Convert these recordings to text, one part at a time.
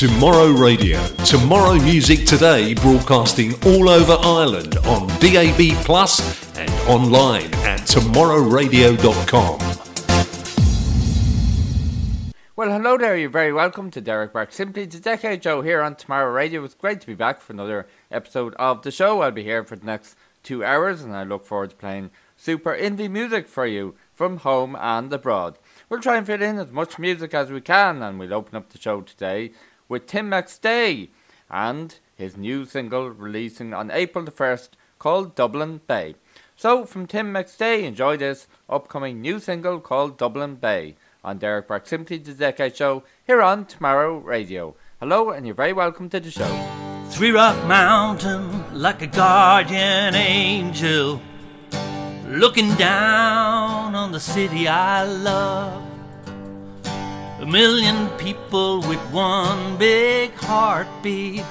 Tomorrow Radio. Tomorrow Music Today broadcasting all over Ireland on DAB Plus and online at tomorrowradio.com. Well, hello there. You're very welcome to Derek Burke Simply the Decade Show here on Tomorrow Radio. It's great to be back for another episode of the show. I'll be here for the next two hours and I look forward to playing super indie music for you from home and abroad. We'll try and fit in as much music as we can and we'll open up the show today with Tim McStay and his new single releasing on April the 1st called Dublin Bay. So, from Tim McStay, enjoy this upcoming new single called Dublin Bay on Derek Burke Simply the Decade Show here on Tomorrow Radio. Hello, and you're very welcome to the show. Three Rock Mountain, like a guardian angel, looking down on the city I love. A million people with one big heartbeat.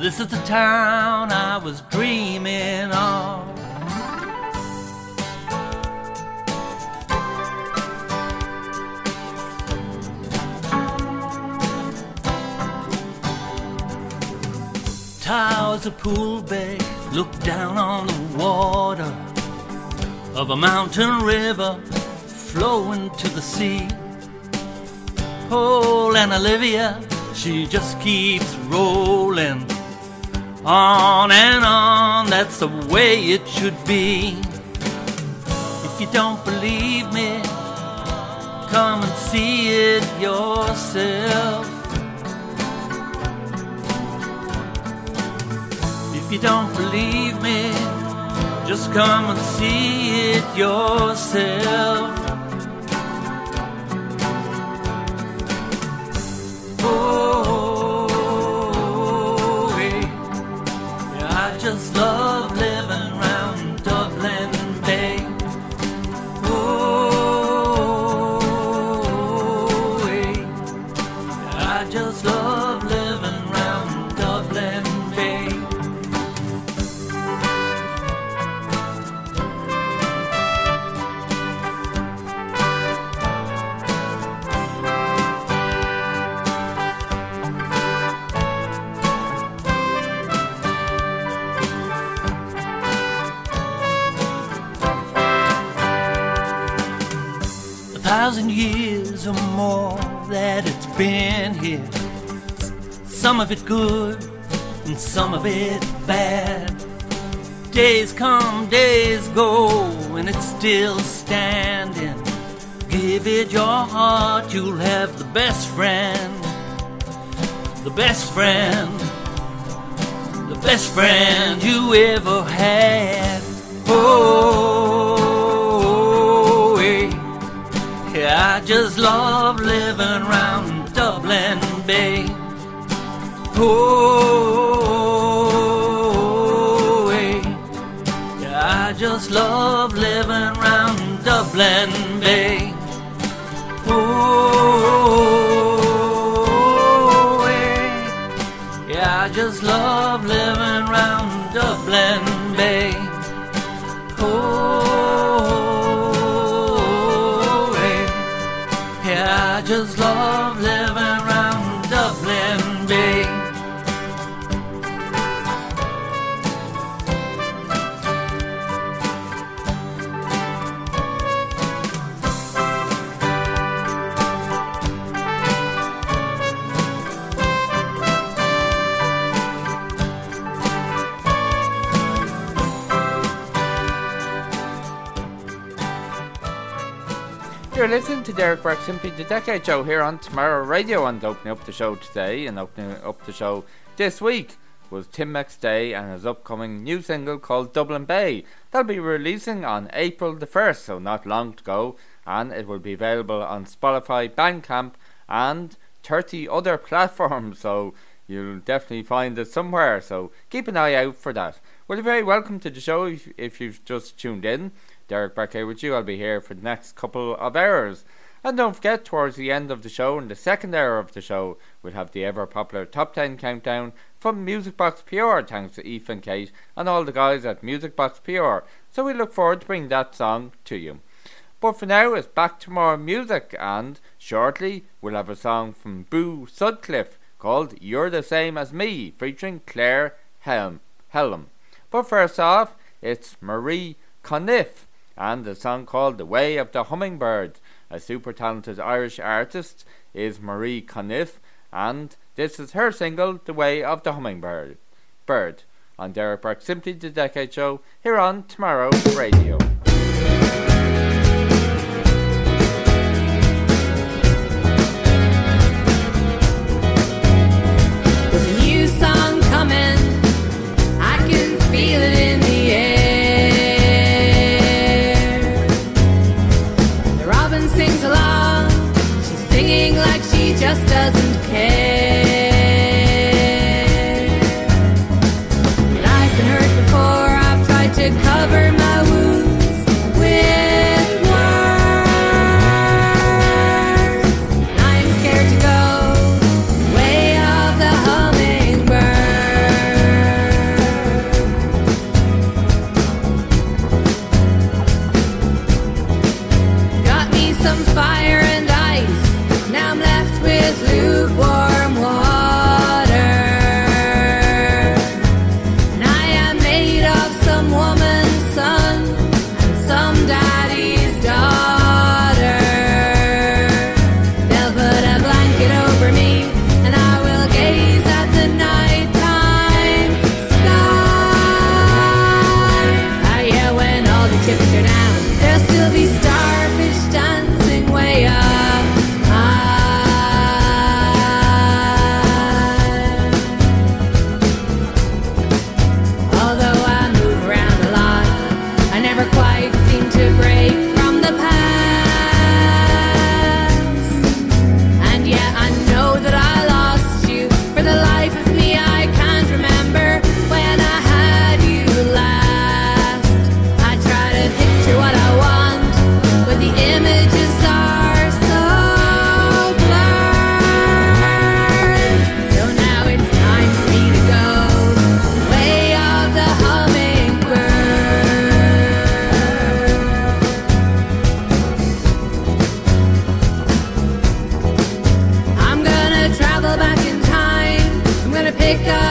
This is the town I was dreaming of. Towers of Poolbeg look down on the water of a mountain river flowing to the sea. Oh, Anna Livia, she just keeps rolling on and on. That's the way it should be. If you don't believe me, come and see it yourself. If you don't believe me, just come and see it yourself. Oh, Some of it good and some of it bad. Days come, days go, and it's still standing. Give it your heart, you'll have the best friend. The best friend. The best friend you ever had. Oh, yeah. I just love living round Dublin Bay. Oh, yeah. I just love living round Dublin Bay. Oh, yeah. I just love living round Dublin Bay. Oh. Yeah, I just love living round Dublin Derek Burke Simply the Decade Show here on Tomorrow Radio and opening up the show today and opening up the show this week was Tim McStay and his upcoming new single called Dublin Bay. That'll be releasing on April the 1st, so not long to go, and it will be available on Spotify, Bandcamp, and 30 other platforms, so you'll definitely find it somewhere, so keep an eye out for that. Well, you're very welcome to the show if, if you've just tuned in. Derek back here with you. I'll be here for the next couple of hours. And don't forget, towards the end of the show, in the second hour of the show, we'll have the ever popular Top 10 countdown from Music Box PR, thanks to Eve and Kate and all the guys at Music Box PR. So we look forward to bringing that song to you. But for now, it's back to more music, and shortly we'll have a song from Boo Sutcliffe called You're the Same as Me, featuring Claire Helm. Helm. But first off, it's Marie Conniff and the song called The Way of the Hummingbird. A super talented Irish artist is Marie Conniff, and this is her single, The Way of the Hummingbird. Bird. On Derek Burke Simply the Decade Show here on Tomorrow Radio. pick up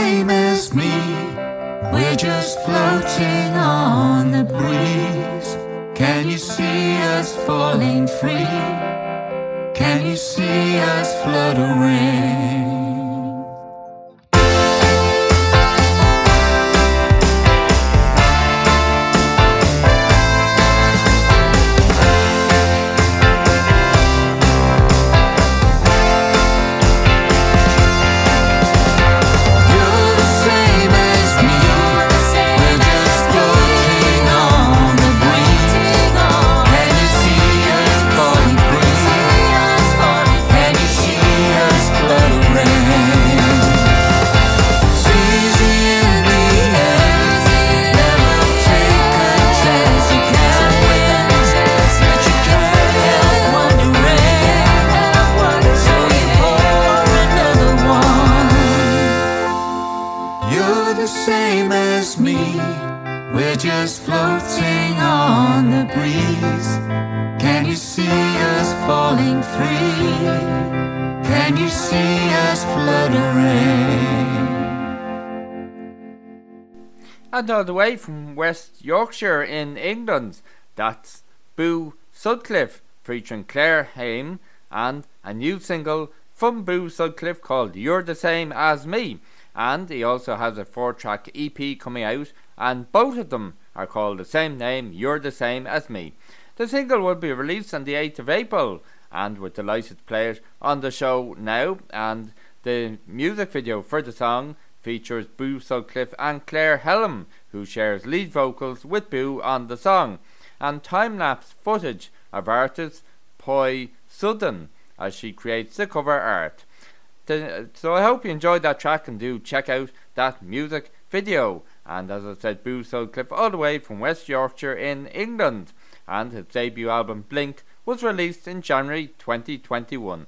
same as me. We're just floating on the breeze. Can you see us falling free? Can you see us fluttering? And all the way from West Yorkshire in England. That's Boo Sutcliffe featuring Claire Haim and a new single from Boo Sutcliffe called You're the Same as Me. And he also has a four track EP coming out, and both of them are called the same name You're the Same as Me. The single will be released on the 8th of April, and we're delighted to play it on the show now. And the music video for the song features Boo Sutcliffe and Claire Helm, who shares lead vocals with Boo on the song, and time lapse footage of artist Poi Sudden as she creates the cover art. So I hope you enjoyed that track and do check out that music video. And as I said, Boo Sutcliffe all the way from West Yorkshire in England, and his debut album Blink was released in January 2021.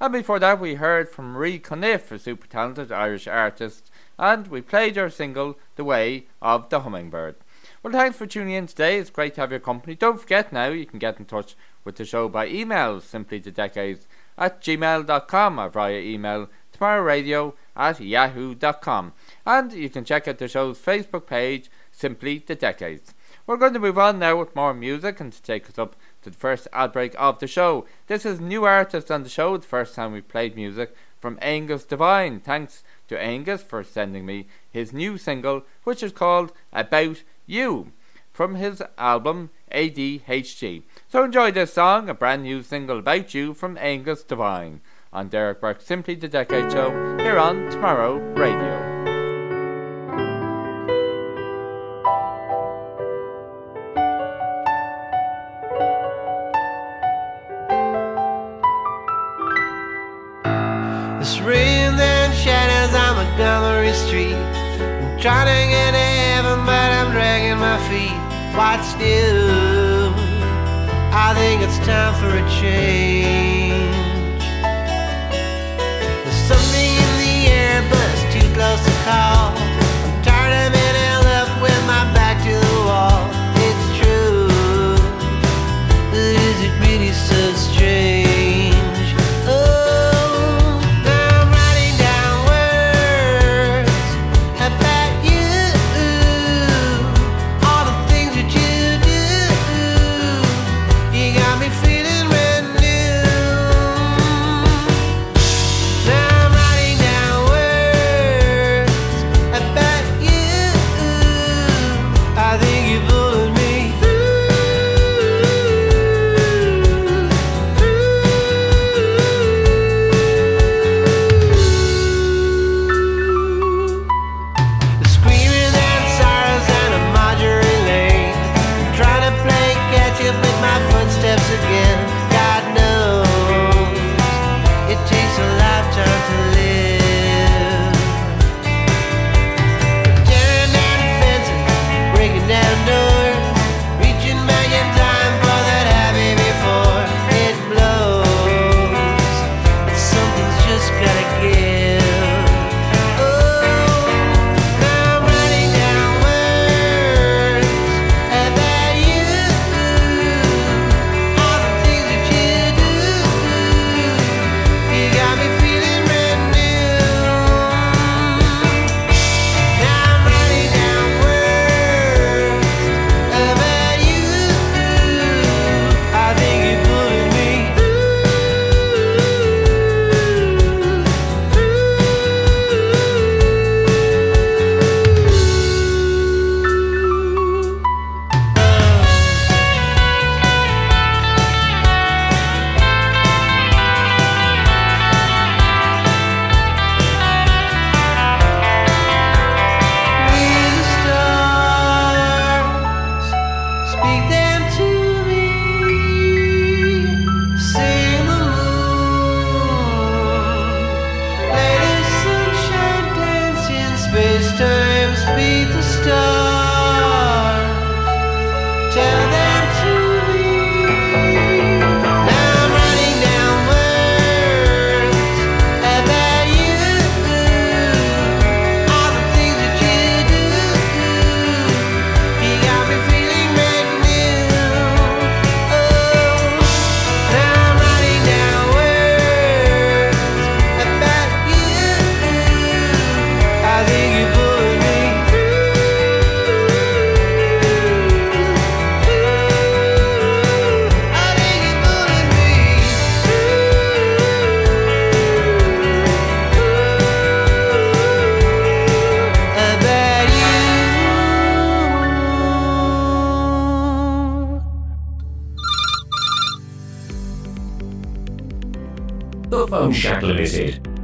And before that, we heard from Marie Conniff, a super talented Irish artist, and we played her single, The Way of the Hummingbird. Well, thanks for tuning in today. It's great to have your company. Don't forget now, you can get in touch with the show by email, simply to decades at gmail.com or via email tomorrowradio at yahoo.com. And you can check out the show's Facebook page, Simply the Decades. We're going to move on now with more music and to take us up to the first ad break of the show. This is new artist on the show, the first time we've played music from Angus Devine. Thanks to Angus for sending me his new single, which is called About You, from his album ADHG. So enjoy this song, a brand new single about you from Angus Devine, on Derek Burke's Simply the Decade Show here on Tomorrow Radio. Montgomery Street. I'm trying to get to heaven, but I'm dragging my feet quite still. I think it's time for a change. There's something in the air, but it's too close to call.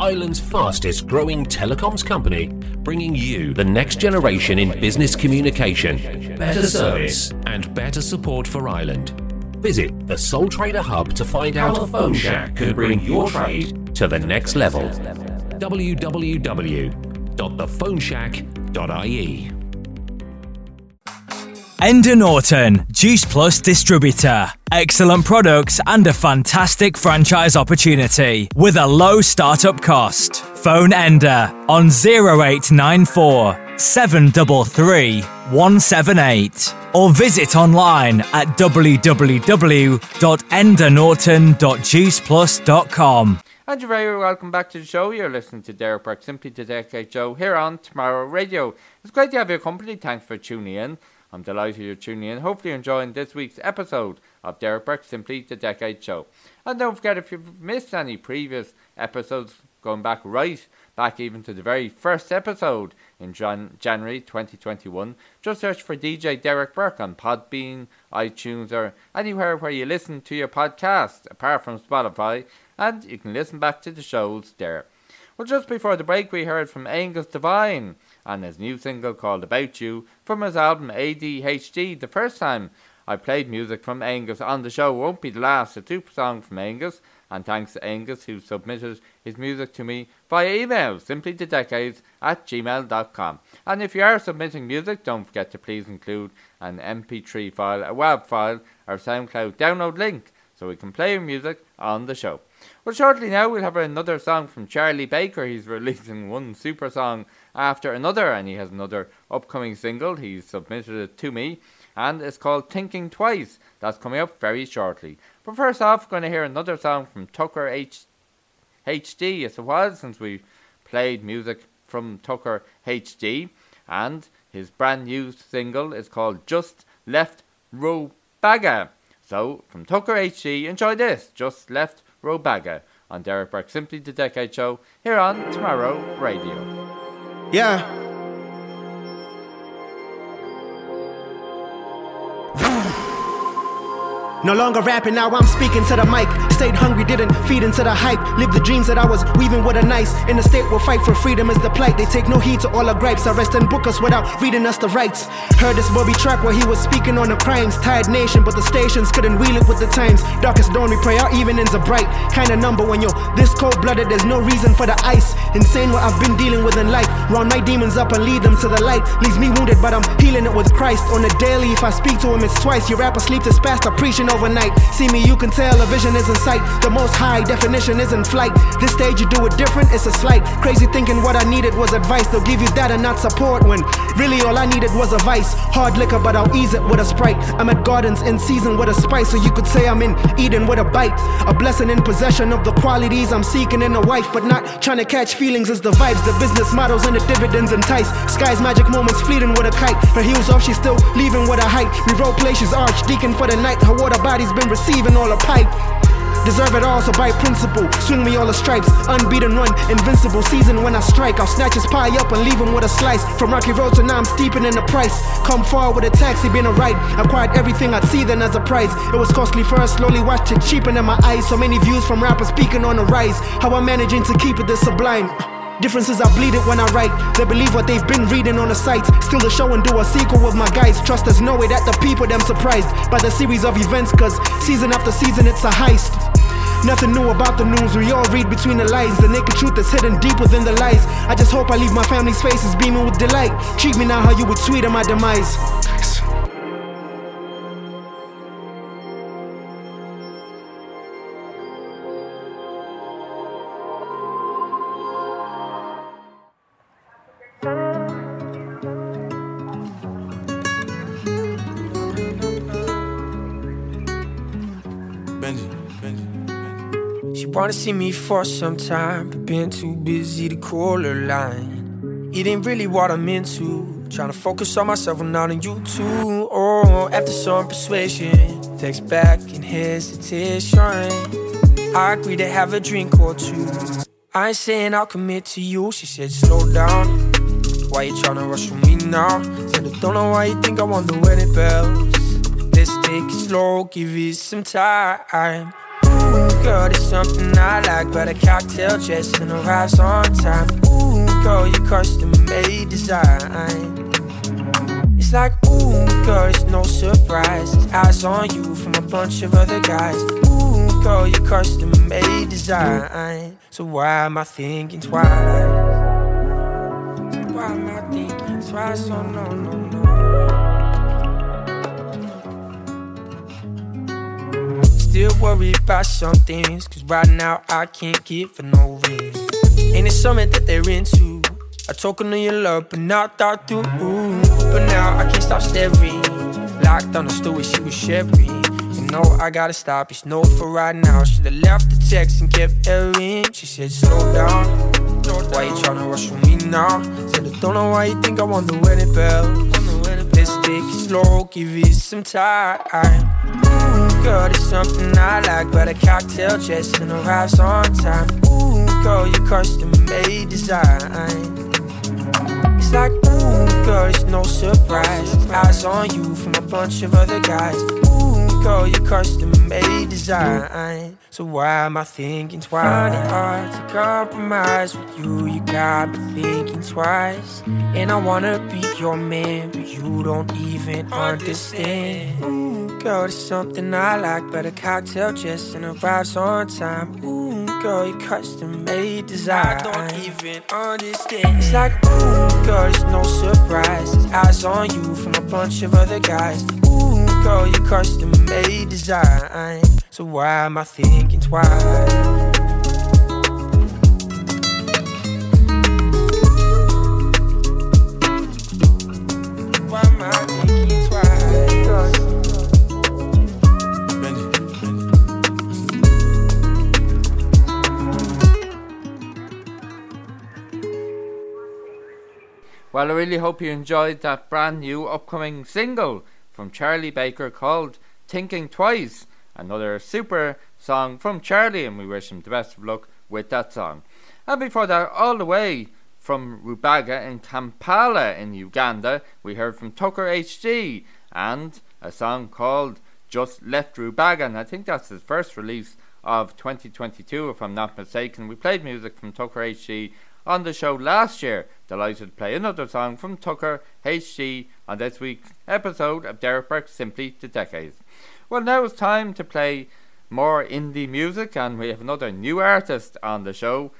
Ireland's fastest growing telecoms company, bringing you the next generation in business communication, better service, and better support for Ireland. Visit the Sole Trader Hub to find out how the Phone Shack can bring your trade to the next level. www.thephoneshack.ie Enda Norton, Juice Plus distributor. Excellent products and a fantastic franchise opportunity with a low startup cost. Phone Enda on 0894 733 178 or visit online at www.endernorton.juiceplus.com. And you're very welcome back to the show. You're listening to Derek Burke, Simply Decade Show, here on Tomorrow Radio. It's great to have your company. Thanks for tuning in. I'm delighted you're tuning in. Hopefully, you're enjoying this week's episode of Derek Burke, Simply the Decade Show. And don't forget, if you've missed any previous episodes, going back right back even to the very first episode in Jan- January 2021, just search for DJ Derek Burke on Podbean, iTunes, or anywhere where you listen to your podcast, apart from Spotify, and you can listen back to the shows there. Well, just before the break, we heard from Angus Devine and his new single called About You from his album ADHD. The first time I played music from Angus on the show won't be the last. A two song from Angus, and thanks to Angus who submitted his music to me via email, simply to simplythedecades at gmail.com. And if you are submitting music, don't forget to please include an MP3 file, a WAV file, or SoundCloud download link so we can play your music on the show. Well, shortly now we'll have another song from Charlie Baker. He's releasing one super song after another, and he has another upcoming single. He's submitted it to me, and it's called Thinking Twice. That's coming up very shortly. But first off, we're going to hear another song from Tucker H- HD. It's a while since we played music from Tucker HD, and his brand new single is called Just Left Row Bagger. So, from Tucker HD, enjoy this Just Left Rubaga on Derek Burke Simply the Decade Show here on Tomorrow Radio. Yeah. No longer rapping, now I'm speaking to the mic. Stayed hungry, didn't feed into the hype. Lived the dreams that I was weaving with a nice. In the state will fight for freedom is the plight. They take no heed to all our gripes. Arrest and book us without reading us the rights. Heard this Bobby track where he was speaking on the crimes. Tired nation, but the stations couldn't wheel it with the times. Darkest dawn, we pray our evenings are bright. Kind of number when you're this cold blooded, there's no reason for the ice. Insane what I've been dealing with in life. Round my demons up and lead them to the light. Leaves me wounded, but I'm healing it with Christ. On the daily, if I speak to him, it's twice. Your rapper sleep this past, I'm preaching overnight. See me, you can tell a vision is in sight. The most high definition is in flight. This stage, you do it different, it's a slight. Crazy thinking what I needed was advice. They'll give you that and not support when really all I needed was a vice. Hard liquor, but I'll ease it with a sprite. I'm at gardens in season with a spice, so you could say I'm in Eden with a bite. A blessing in possession of the qualities I'm seeking in a wife, but not trying to catch feelings is the vibes. The business models and the dividends entice. Sky's magic moments fleeting with a kite. Her heels off, she's still leaving with a height. We role play, she's archdeacon for the night. Her water body's been receiving all the pipe. Deserve it all, so by principle, swing me all the stripes. Unbeaten run, invincible season when I strike. I'll snatch his pie up and leave him with a slice. From Rocky Road to now I'm steeping in the price. Come far with a taxi, been a ride. Acquired everything I'd see then as a prize. It was costly first, slowly watched it cheapen in my eyes. So many views from rappers speaking on the rise. How I'm managing to keep it this sublime. Differences I bleed it when I write. They believe what they've been reading on the sites. Still the show and do a sequel with my guys. Trust us, no way that the people them surprised by the series of events. Cause season after season it's a heist. Nothing new about the news, we all read between the lines. The naked truth is hidden deep within the lies. I just hope I leave my family's faces beaming with delight. Treat me now how you would tweet at my demise. Wanna see me for some time, but been too busy to call her line. It ain't really what I'm into. Trying to focus on myself and not on you too. Oh, after some persuasion, text back in hesitation. I agree to have a drink or two. I ain't saying I'll commit to you. She said, slow down. Why you trying to rush for me now? Said, I don't know why you think I want the wedding bells. Let's take it slow, give it some time. Girl, there's something I like, but a cocktail just and arrives on time. Ooh, girl, you custom made design. It's like, ooh, girl, it's no surprise. Eyes on you from a bunch of other guys. Ooh, girl, you custom made design. So why am I thinking twice? Why am I thinking twice? Oh no, no, no. Still worried about some things. Cause right now I can't give for no reason. Ain't it something that they're into? I talk on your love, but not thought through. But now I can't stop staring. Locked on the story she was sharing. You know I gotta stop, it's no for right now. Should've left the text and kept airing. She said, slow down. Why you tryna rush me now? Said, I don't know why you think I want the wedding bells. Let's take it slow, give it some time. Girl, there's something I like, but a cocktail and arrives on time. Ooh, girl, you custom made design. It's like, ooh, girl, it's no surprise. Eyes on you from a bunch of other guys. Ooh, girl, you custom made design. So why am I thinking twice? Find it hard to compromise with you. You got me thinking twice. And I wanna be your man, but you don't even understand. Ooh, girl, there's something I like, but a cocktail just and arrives on time. Ooh, girl, you custom made design. I don't even understand. It's like, ooh, girl, it's no surprise. Eyes on you from a bunch of other guys. Ooh, girl, you custom made design. So why am I thinking twice? Well, I really hope you enjoyed that brand new upcoming single from Charlie Baker called Thinking Twice. Another super song from Charlie, and we wish him the best of luck with that song. And before that, all the way from Rubaga in Kampala in Uganda, we heard from Tucker HD and a song called Just Left Rubaga, and I think that's his first release of 2022, if I'm not mistaken. We played music from Tucker HD on the show last year. Delighted to play another song from Tucker HD on this week's episode of Derek Burke Simply the Decades. Well, now it's time to play more indie music, and we have another new artist on the show.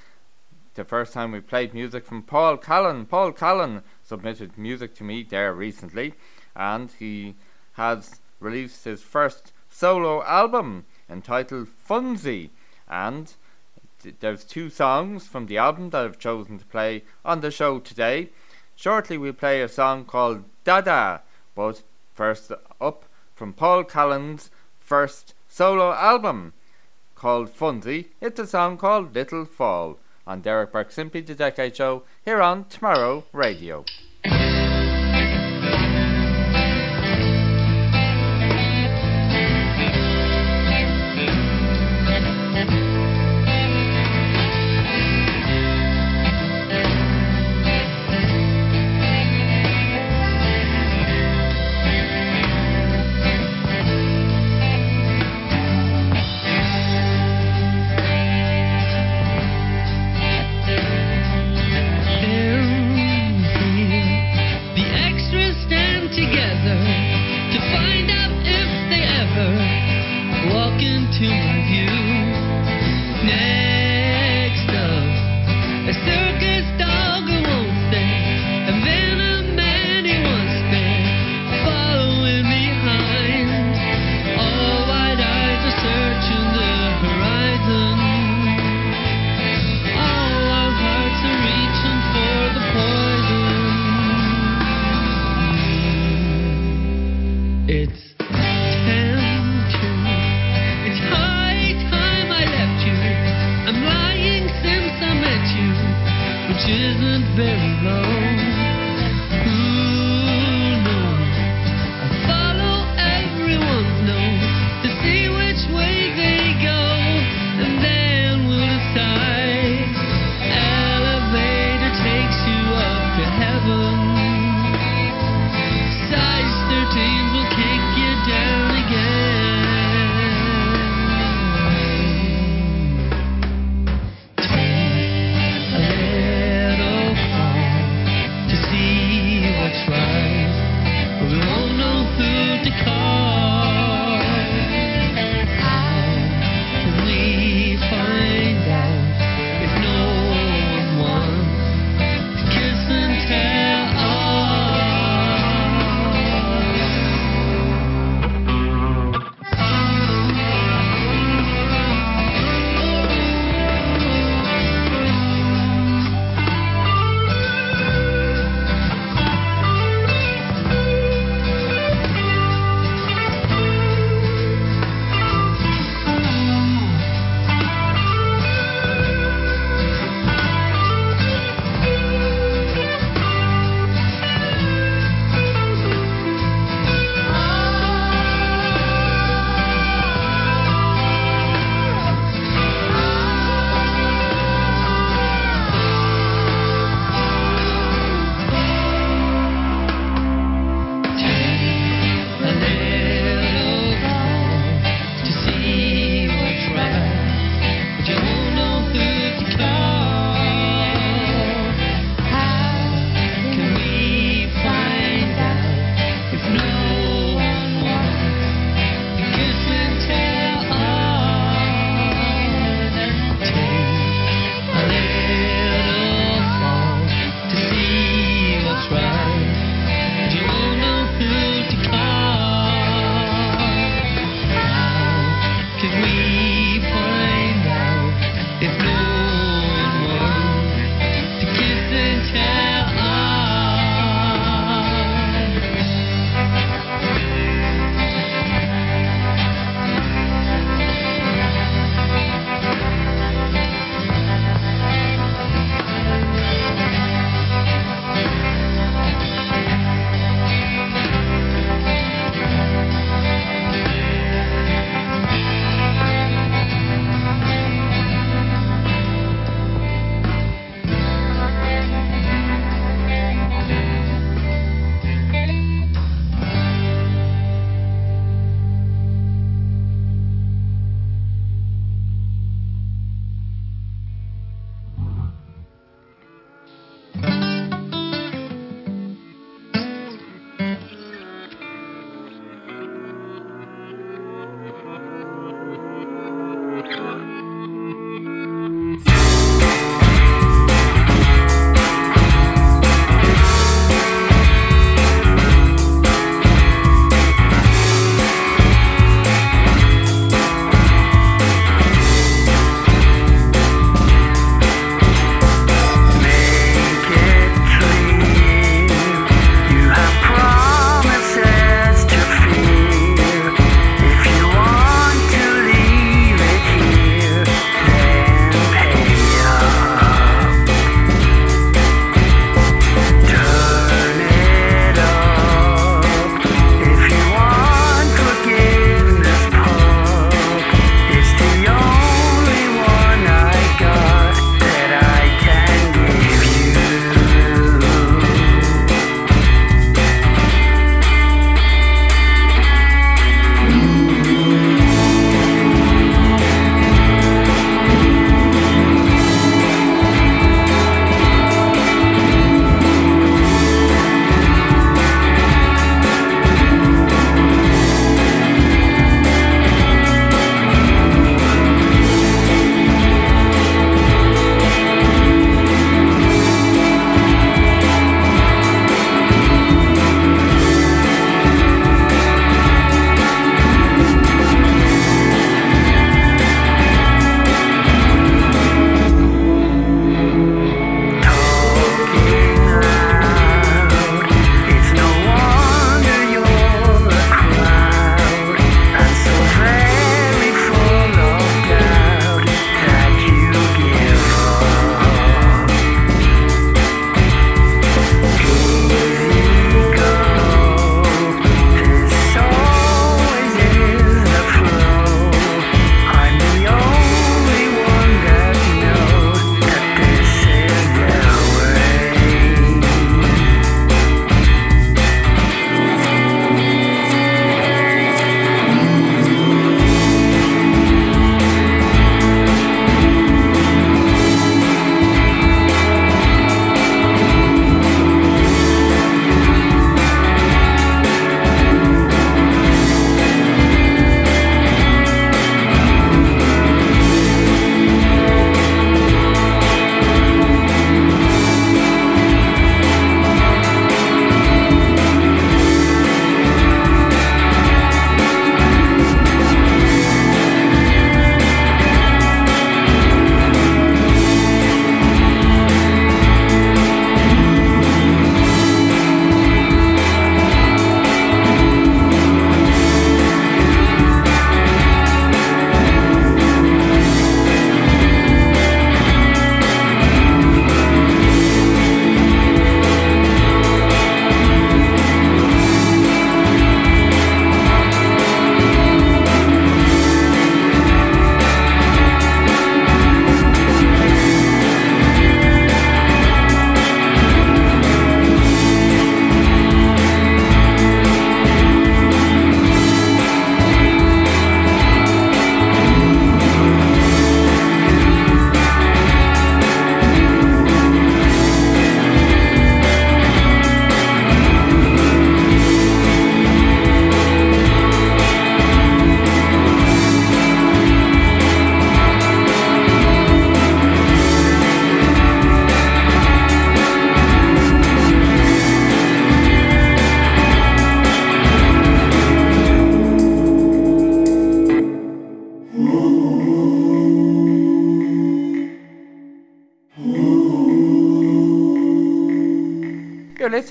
The first time we played music from Paul Callan. Paul Callan submitted music to me there recently, and he has released his first solo album entitled Funzy. And there's two songs from the album that I've chosen to play on the show today. Shortly, we'll play a song called Dada, but first up from Paul Callan's first solo album called Funzy, it's a song called Little Fall on Derek Burke Simply the Decade Show here on Tomorrow Radio.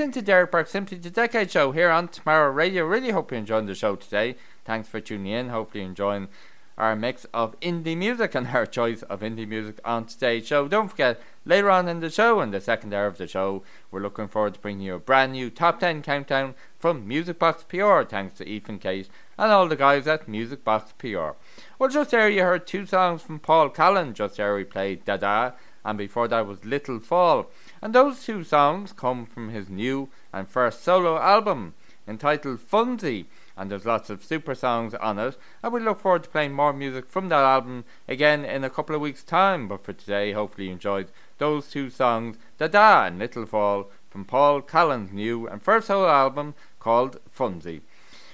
Listening to Derek Burke, Simply the Decade Show here on Tomorrow Radio. Really hope you're enjoying the show today. Thanks for tuning in. Hopefully, you're enjoying our mix of indie music and our choice of indie music on today's show. Don't forget, later on in the show, in the second hour of the show, we're looking forward to bringing you a brand new top 10 countdown from Music Box PR, thanks to Ethan Case and all the guys at Music Box PR. Well, just there you heard two songs from Paul Callan. Just there we played Dada, and before that was Little Fall. And those two songs come from his new and first solo album entitled Funzy. And there's lots of super songs on it. And we look forward to playing more music from that album again in a couple of weeks' time. But for today, hopefully you enjoyed those two songs, Dada and Little Fall, from Paul Callan's new and first solo album called Funzy.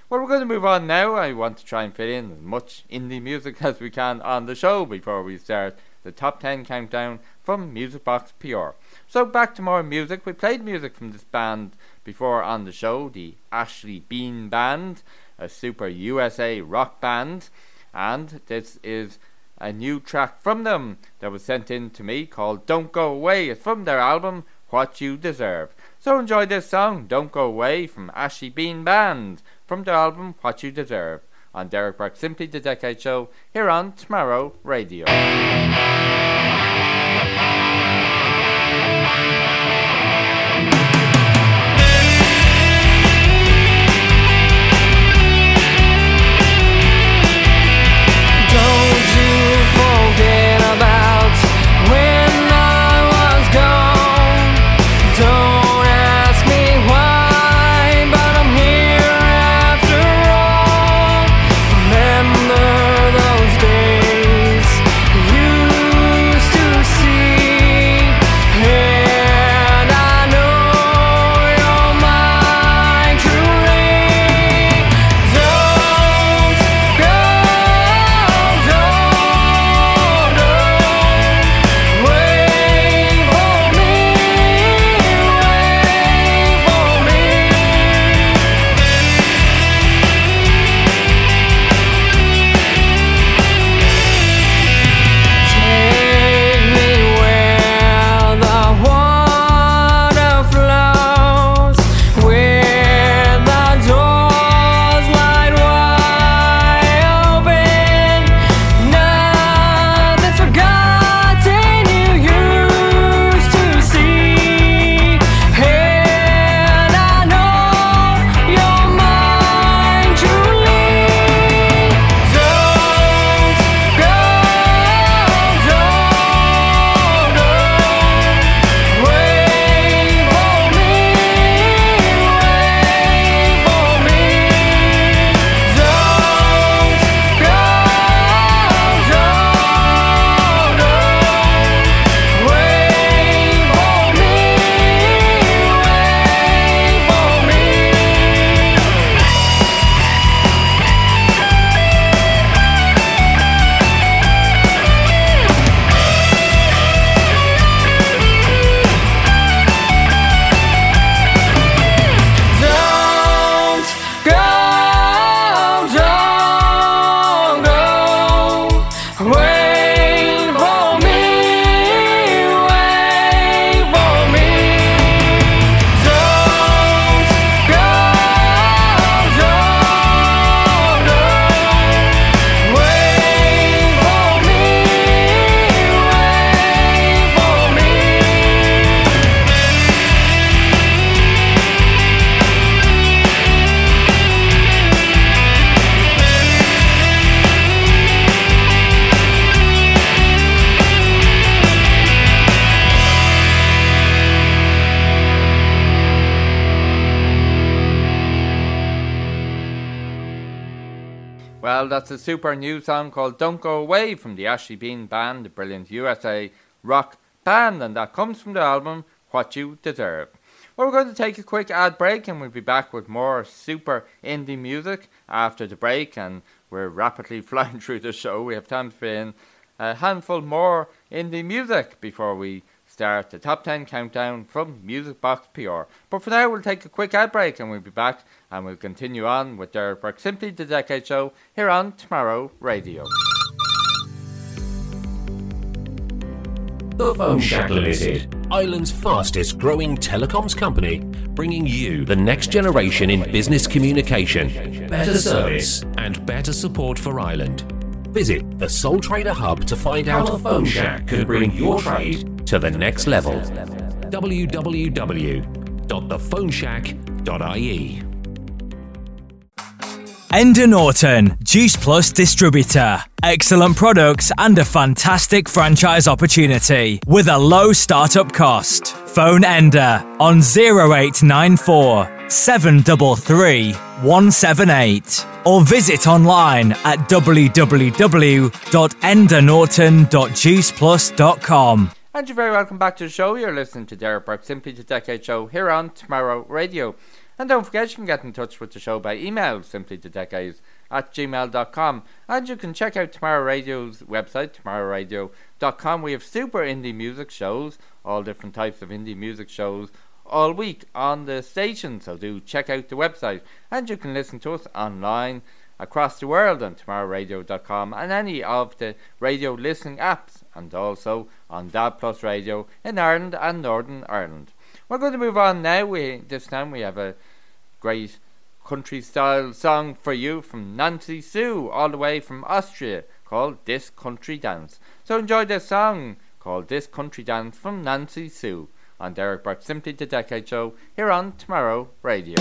Well, we're going to move on now. I want to try and fit in as much indie music as we can on the show before we start the top 10 countdown from Music Box PR. So back to more music. We played music from this band before on the show, the Ashley Bean Band, a super USA rock band, and this is a new track from them that was sent in to me called Don't Go Away. It's from their album What You Deserve. So enjoy this song, Don't Go Away, from Ashley Bean Band, from their album What You Deserve, on Derek Burke Simply the Decade Show, here on Tomorrow Radio. A super new song called Don't Go Away from the Ashley Bean Band, the brilliant USA rock band, and that comes from the album What You Deserve. Well, we're going to take a quick ad break and we'll be back with more super indie music after the break. And we're rapidly flying through the show. We have time fit in a handful more indie music before we start the top 10 countdown from Music Box PR. But for now, we'll take a quick ad break and we'll be back and we'll continue on with Derek Burke Simply the Decade Show here on Tomorrow Radio. The Phone Shack Limited, Ireland's fastest growing telecoms company, bringing you the next generation in business communication, better service, and better support for Ireland. Visit the Sole Trader Hub to find out how Phone Shack can bring your trade to the next level. www.thephoneshack.ie Enda Norton, Juice Plus distributor. Excellent products and a fantastic franchise opportunity with a low startup cost. Phone Enda on 0894 733 178 or visit online at www.endernorton.juiceplus.com. And you're very welcome back to the show. You're listening to Derek Burke Simply the Decade Show here on Tomorrow Radio. And don't forget, you can get in touch with the show by email, simply to decades at gmail.com. And you can check out Tomorrow Radio's website, tomorrowradio.com. We have super indie music shows, all different types of indie music shows, all week on the station. So do check out the website. And you can listen to us online across the world on tomorrowradio.com and any of the radio listening apps, and also on DAB Plus Radio in Ireland and Northern Ireland. We're going to move on now. We this time we have a great country style song for you from Nancy Sue, all the way from Austria, called This Country Dance. So enjoy this song called This Country Dance from Nancy Sue on Derek Burke Simply the Decade Show here on Tomorrow Radio.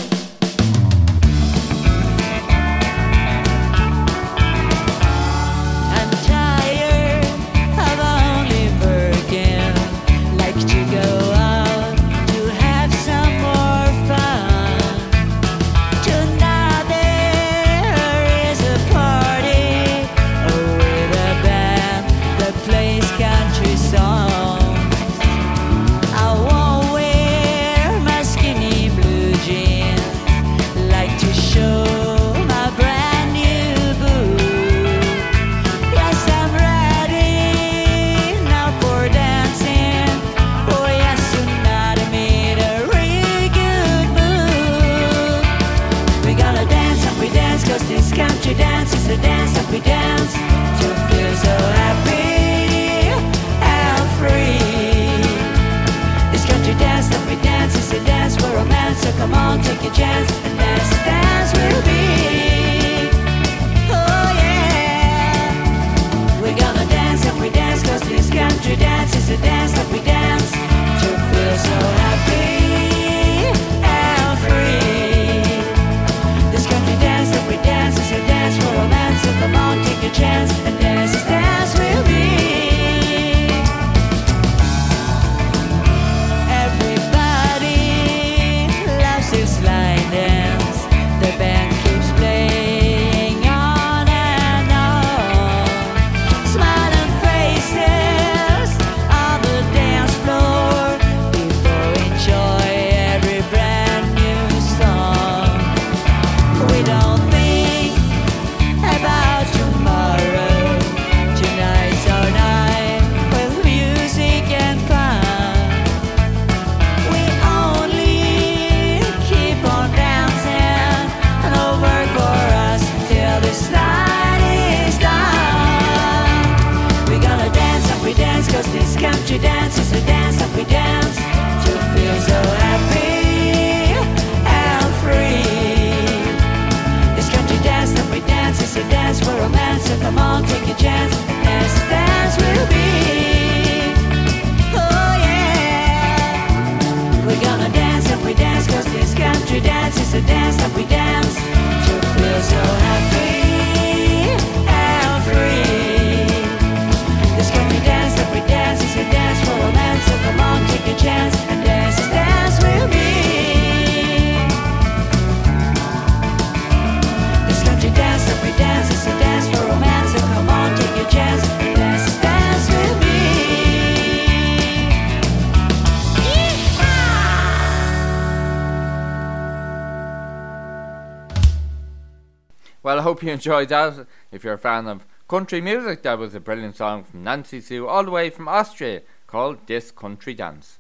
Hope you enjoyed that. If you're a fan of country music, that was a brilliant song from Nancy Sue, all the way from Austria, called This Country Dance.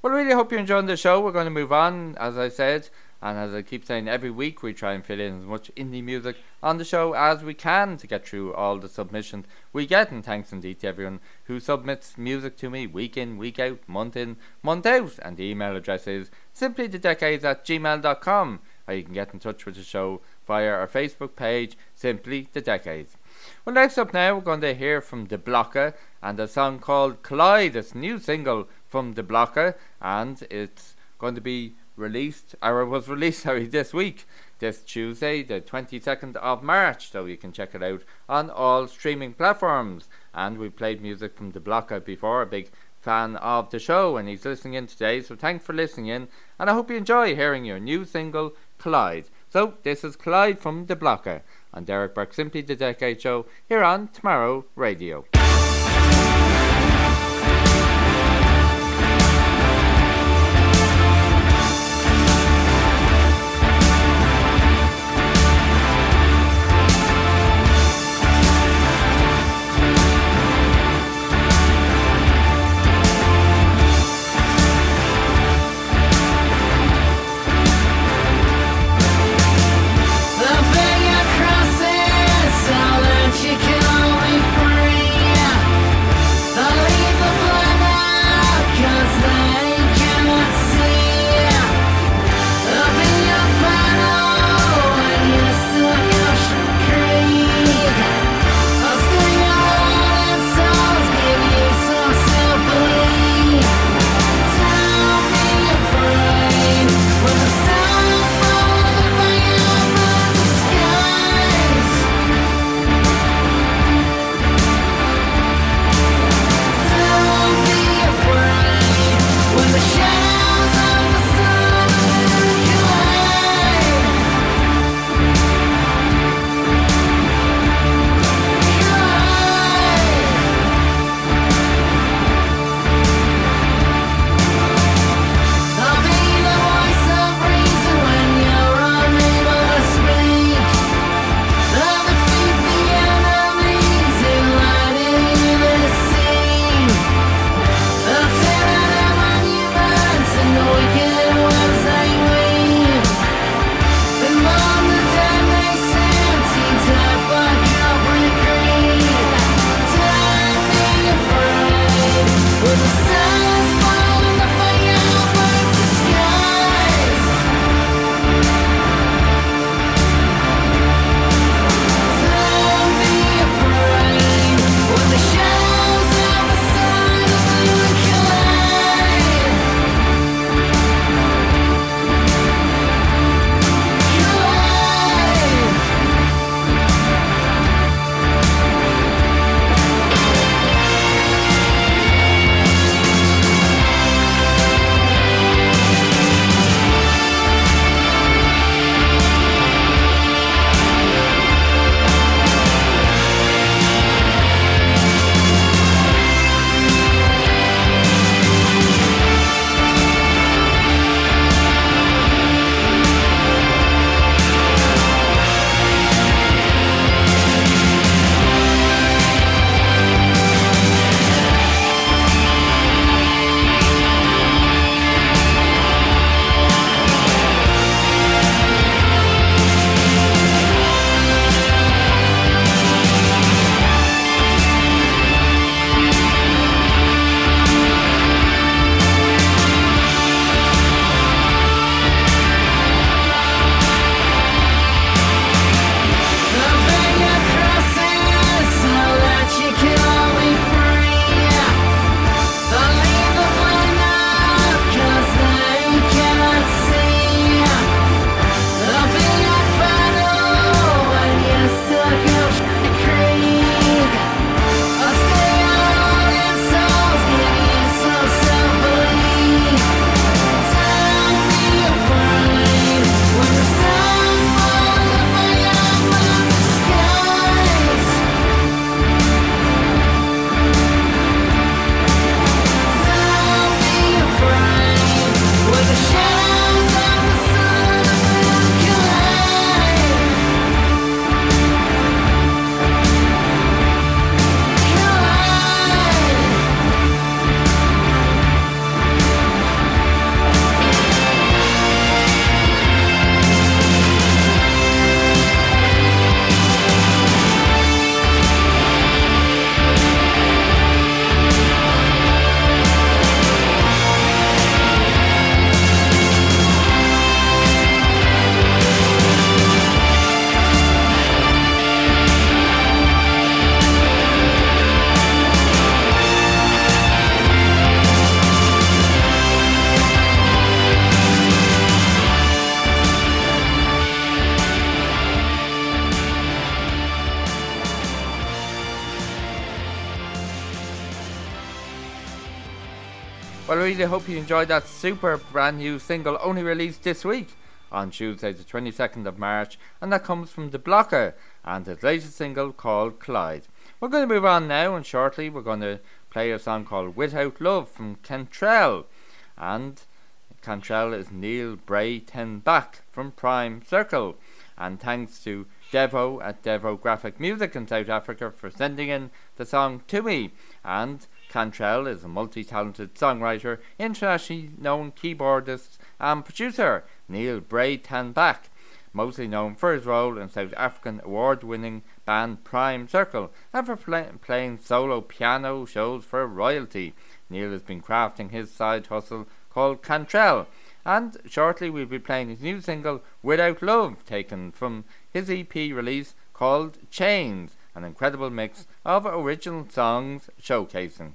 Well, I really hope you're enjoying the show. We're going to move on, as I said, And as I keep saying, every week we try and fill in as much indie music on the show as we can to get through all the submissions we get. And thanks indeed to everyone who submits music to me week in, week out, month in, month out. And the email address is simplythedecades at gmail.com. Or you can get in touch with the show via our Facebook page, Simply the Decades. Well, next up now, we're going to hear from The Blocker and a song called Collide. It's a new single from The Blocker, and it's going to be released, or it was released, sorry, this week, this Tuesday, the 22nd of March. So you can check it out on all streaming platforms. And we played music from The Blocker before, a big fan of the show, and he's listening in today. So thanks for listening in, and I hope you enjoy hearing your new single, Collide. So this is Collide from The Blocker and Derek Burke Simply the Decade Show here on Tomorrow Radio. Enjoyed that super brand new single only released this week on Tuesday, the 22nd of March, and that comes from The Blocker and his latest single called Collide. We're going to move on now, and shortly we're going to play a song called Without Love from Cantrell. And Cantrell is Neil Breytenbach from Prime Circle. And thanks to Devo at Devo Graphic Music in South Africa for sending in the song to me. And Cantrell is a multi talented songwriter, internationally known keyboardist and producer. Neil Breytenbach mostly known for his role in South African award winning band Prime Circle and for playing solo piano shows for royalty. Neil has been crafting his side hustle called Cantrell, and shortly we'll be playing his new single Without Love, taken from his EP release called Chains, an incredible mix of original songs showcasing.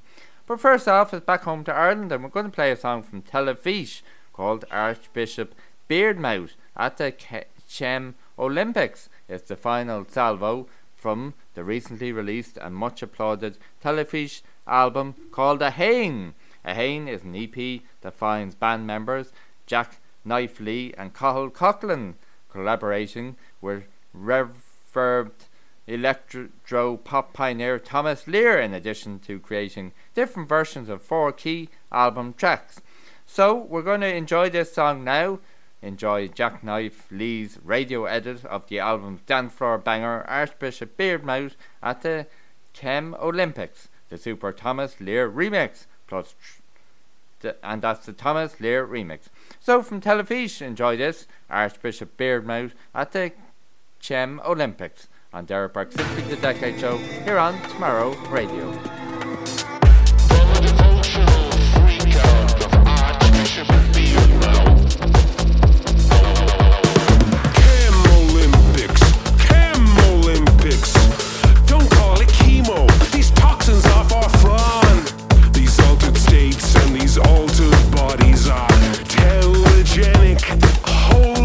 But first off, it's back home to Ireland, and we're going to play a song from Tel called Archbishop Beardmouth at the Chem Olympics. It's the final salvo from the recently released and much applauded Telefís album called A hAon. A hAon is an EP that finds band members Jack Knife Lee and Cathal Coughlan collaborating with reverbed electro pop pioneer Thomas Leer in addition to creating different versions of four key album tracks. So we're going to enjoy this song now enjoy Jacknife Lee's radio edit of the album's dance floor banger Archbishop Beardmouth at the Chem Olympics, the Super Thomas Leer remix, plus tr- and that's the Thomas Leer remix. So from Telefís, enjoy this Archbishop Beardmouth at the Chem Olympics on Derek Burke's 60 the Decade Show here on Tomorrow Radio. mountains are far. These altered states and these altered bodies are telegenic. Whole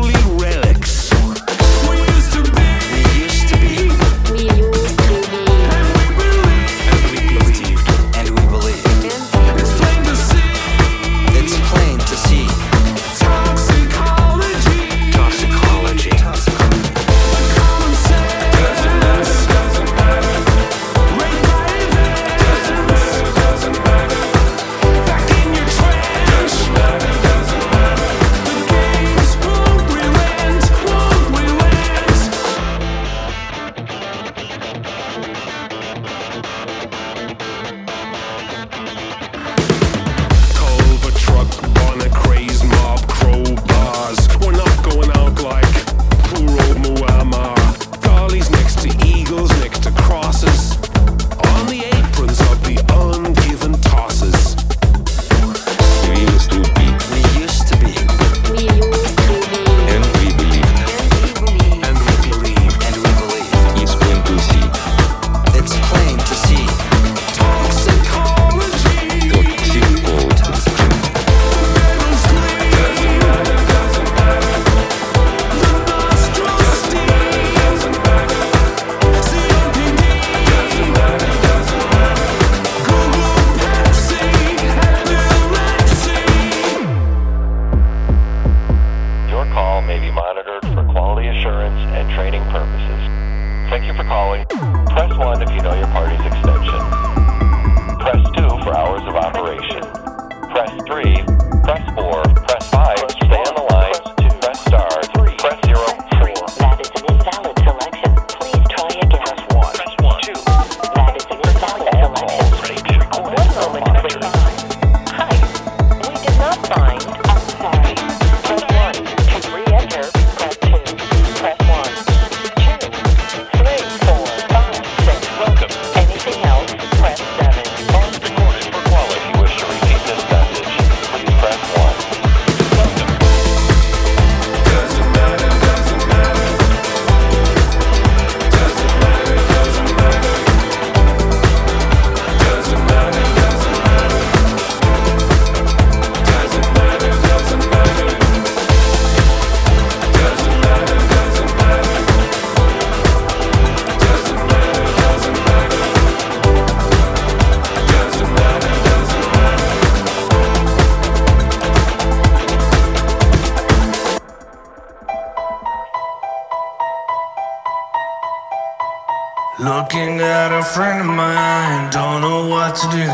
friend of mine, don't know what to do.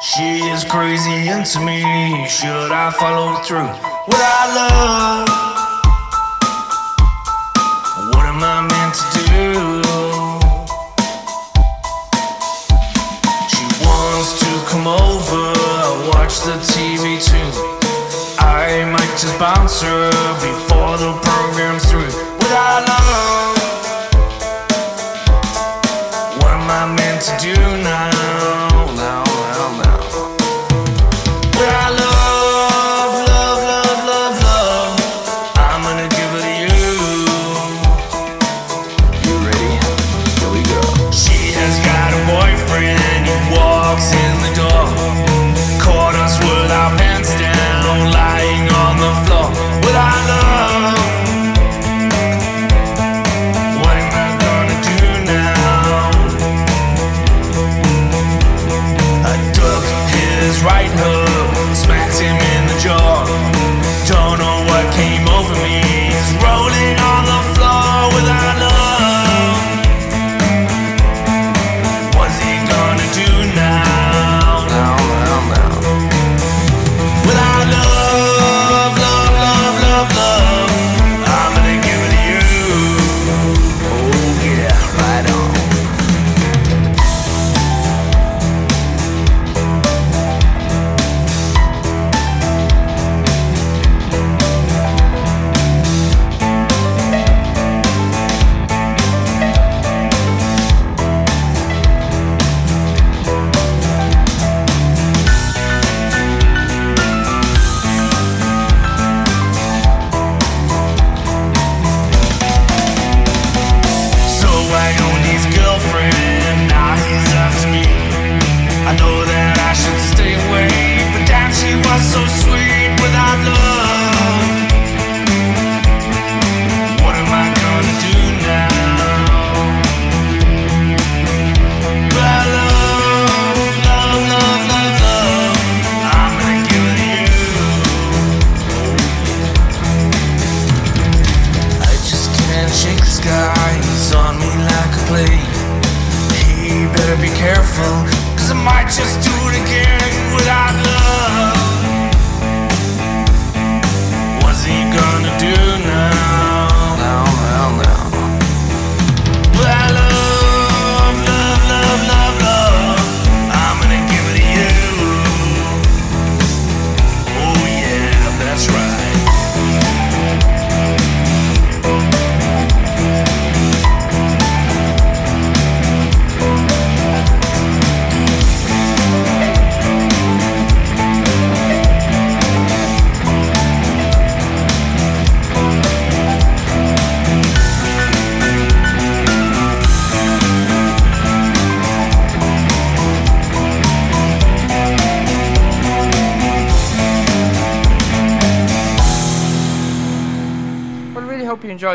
She is crazy into me, should I follow through? Would I love?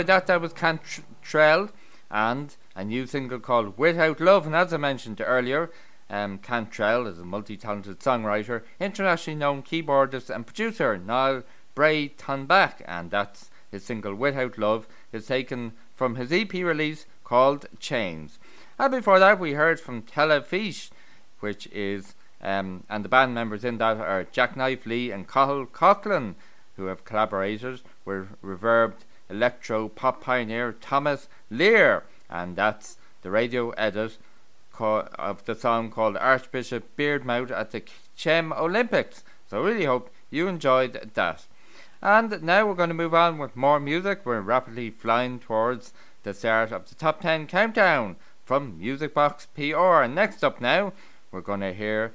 That. That was Cantrell and a new single called Without Love. And as I mentioned earlier, um, Cantrell is a multi talented songwriter, internationally known keyboardist and producer, Niall Breytenbach. And that's his single Without Love is taken from his EP release called Chains. And before that, we heard from Telefís, which is, um, and the band members in that are Jacknife Lee and Cathal Coughlan, who have collaborated with reverbed electro pop pioneer Thomas Leer, and that's the radio edit of the song called Archbishop Beardmouth at the Chem Olympics. So, I really hope you enjoyed that. And now we're going to move on with more music. We're rapidly flying towards the start of the top 10 countdown from Music Box PR. And next up now, we're going to hear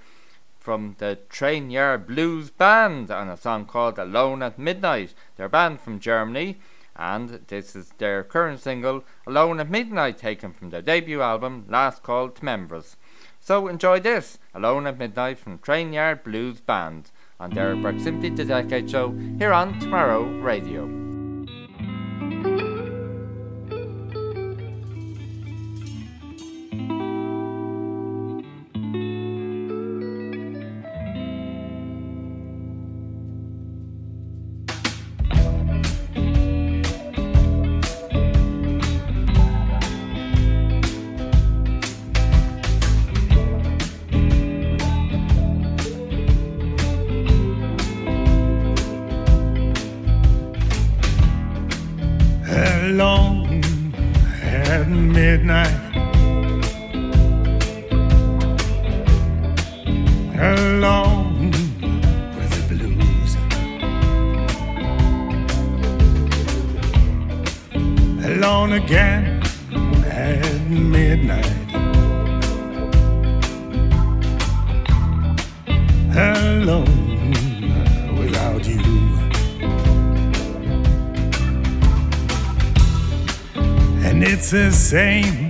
from the Train Yard Blues Band on a song called Alone at Midnight. They're a band from Germany, and this is their current single, Alone at Midnight, taken from their debut album, Last Call to Members. So enjoy this, Alone at Midnight from Train Yard Blues Band, on their Proximity to Decade show here on Tomorrow Radio. sem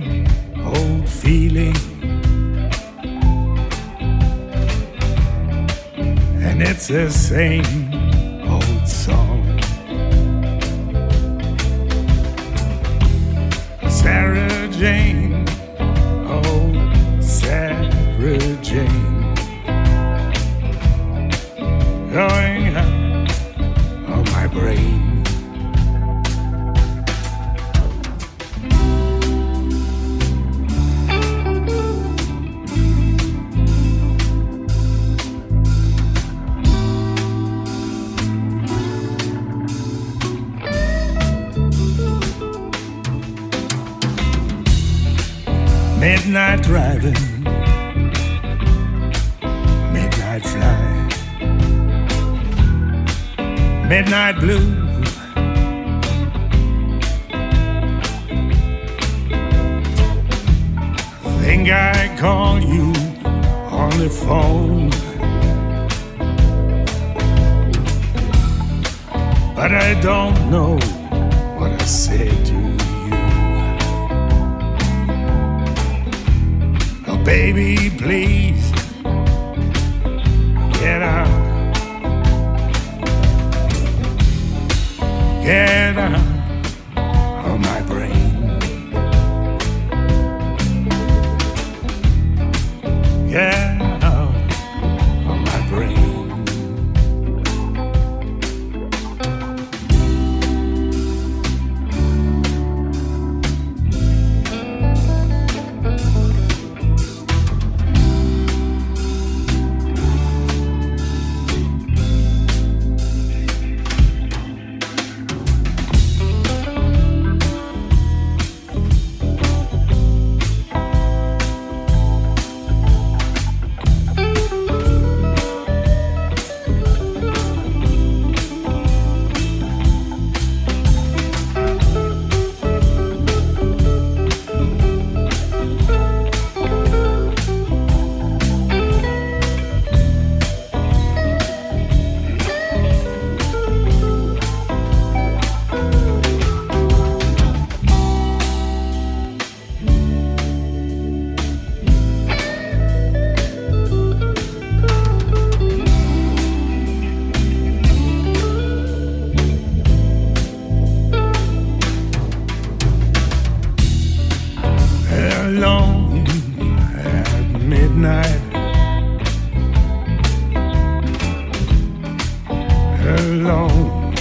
Alone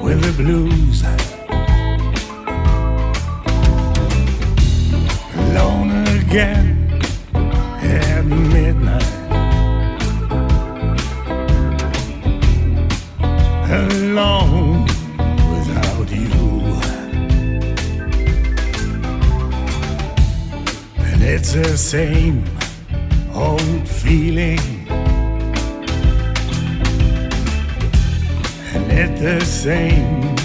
with the blues. Alone again at midnight. Alone without you. And it's the same healing. And at the same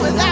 A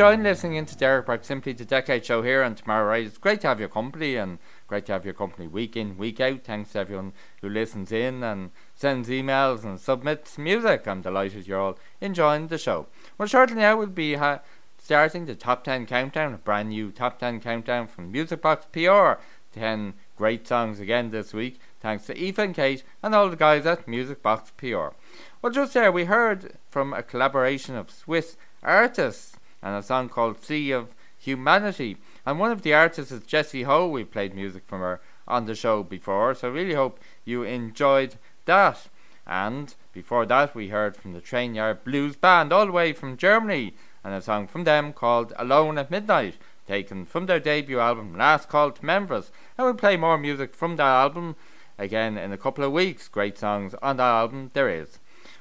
enjoying listening into Derek Burke Simply the Decade Show here on Tomorrow Right. It's great to have your company and great to have your company week in, week out. Thanks to everyone who listens in and sends emails and submits music. I'm delighted you're all enjoying the show. Well, shortly now we'll be ha- starting the top 10 countdown, a brand new top 10 countdown from Music Box PR. 10 great songs again this week, thanks to Eva and Kate and all the guys at Music Box PR. Well, just there we heard from a collaboration of Swiss artists and a song called Sea of Humanity. And one of the artists is Jessie Ho. We've played music from her on the show before, so I really hope you enjoyed that. And before that, we heard from the Train Yard Blues Band, all the way from Germany, and a song from them called Alone at Midnight, taken from their debut album Last Call to Memphis. And we'll play more music from that album again in a couple of weeks. Great songs on that album, there is.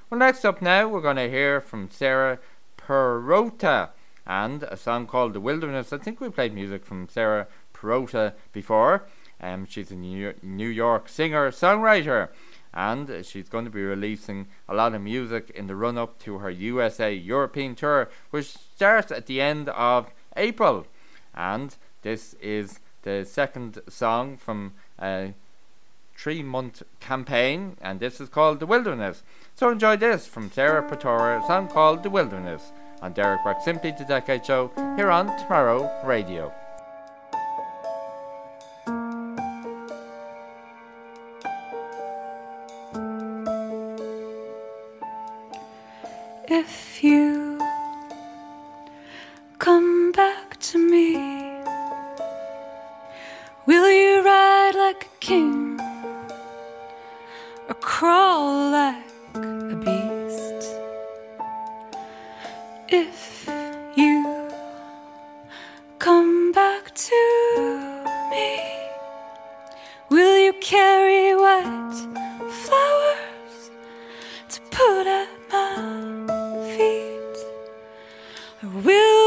Well, next up now, we're going to hear from Sarah Perota and a song called The Wilderness. I think we played music from Sarah Perota before. Um, she's a New York singer songwriter, and she's going to be releasing a lot of music in the run up to her USA European tour, which starts at the end of April. And this is the second song from a three month campaign, and this is called The Wilderness. So enjoy this from Sarah Patora, a song called The Wilderness on Derek Burke Simply to the Decade Show here on Tomorrow Radio. If you come back to me, will you ride? like a king or crawl like a beast. If you come back to me, will you carry white flowers to put at my feet? Or will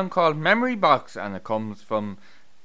song called Memory Box, and it comes from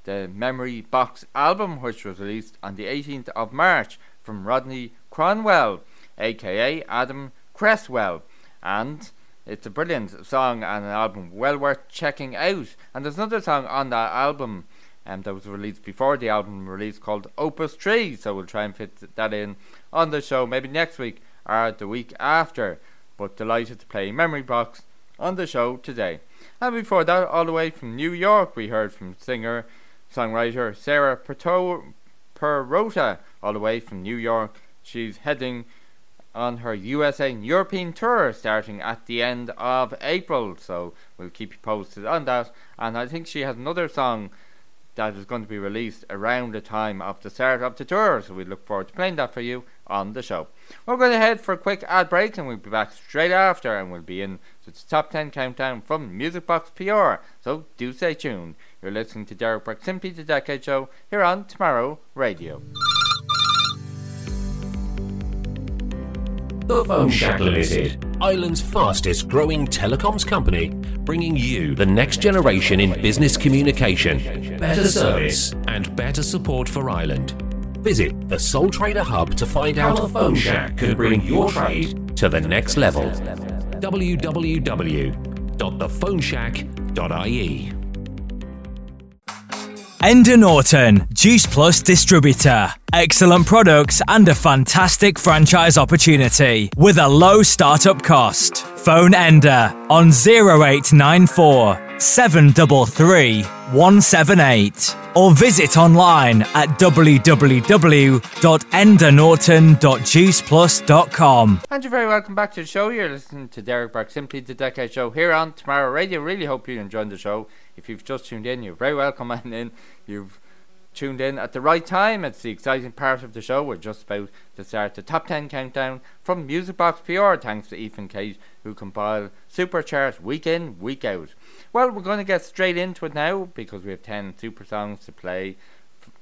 the Memory Box album, which was released on the 18th of March from Rodney Cromwell, aka Adam Cresswell. And it's a brilliant song and an album well worth checking out. And there's another song on that album um, that was released before the album release called Opus 3. So we'll try and fit that in on the show maybe next week or the week after. But delighted to play Memory Box on the show today. And before that, all the way from New York, we heard from singer songwriter Sarah Perto- Perota, all the way from New York. She's heading on her USA and European tour starting at the end of April, so we'll keep you posted on that. And I think she has another song that is going to be released around the time of the start of the tour, so we look forward to playing that for you on the show. We're going to head for a quick ad break and we'll be back straight after and we'll be in the top 10 countdown from Music Box PR, so do stay tuned. You're listening to Derek Burke Simply the Decade Show here on Tomorrow Radio. The Phone Shack Limited, Ireland's fastest growing telecoms company, bringing you the next generation in business communication, better service, and better support for Ireland. Visit the Sole Trader Hub to find out how the Phone Shack can bring your trade to the next level. www.thephoneshack.ie Enda Norton, Juice Plus distributor. Excellent products and a fantastic franchise opportunity with a low startup cost. Phone Ender on 0894 733 178 or visit online at www.endanorton.juiceplus.com. And you're very welcome back to the show. You're listening to Derek Burke Simply the Decade Show here on Tomorrow Radio. Really hope you enjoyed the show. If you've just tuned in, you're very welcome and in. You've tuned in at the right time. It's the exciting part of the show. We're just about to start the top 10 countdown from Music Box PR, thanks to Eva and Kate, who compiled super charts week in, week out. Well, we're going to get straight into it now because we have 10 super songs to play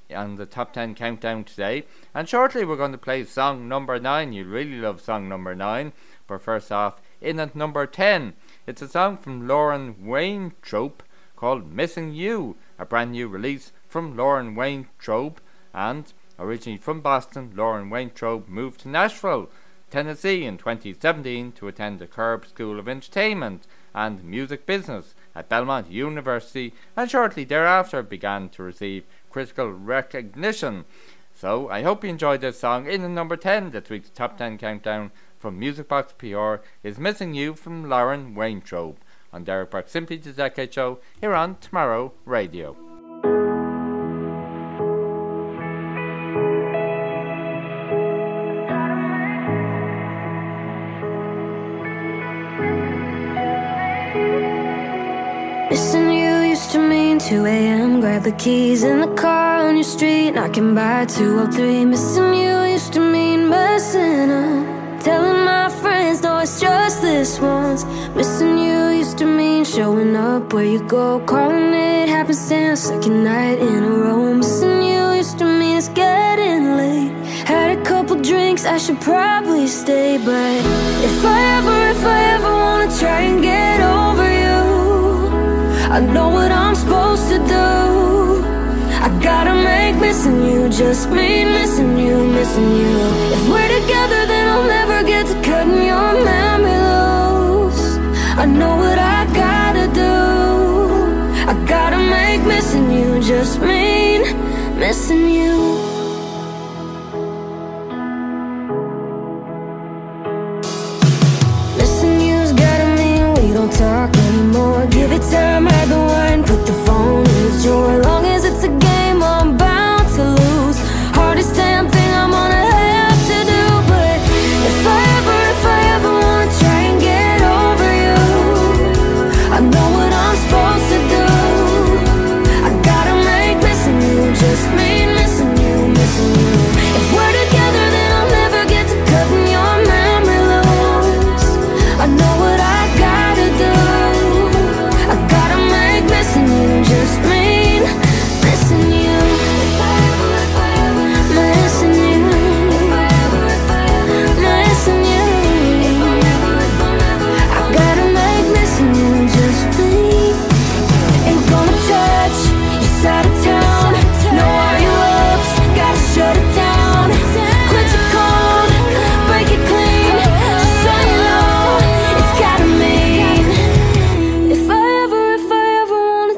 on the top 10 countdown today. And shortly, we're going to play song number 9. You really love song number 9. But first off, in at number 10, it's a song from Lauren Weintraub called Missing You, a brand new release from Lauren Weintraub. And originally from Boston, Lauren Weintraub moved to Nashville, Tennessee in 2017 to attend the Curb School of Entertainment and Music Business at Belmont University and shortly thereafter began to receive critical recognition. So I hope you enjoyed this song. In the number 10, this week's top 10 countdown from Music Box PR is Missing You from Lauren Weintraub on Derek Burke Simply the Decade Show here on Tomorrow Radio. 2 a.m. Grab the keys in the car on your street, knocking by 203. Missing you used to mean messing up. Telling my friends, no, it's just this once. Missing you used to mean showing up where you go, calling it happenstance, second night in a row. Missing you used to mean it's getting late. Had a couple drinks, I should probably stay, but if I ever, if I ever wanna try and get over. I know what I'm supposed to do. I gotta make missing you just mean missing you, missing you. If we're together, then I'll never get to cutting your memory loose. I know what I gotta do. I gotta make missing you just mean missing you.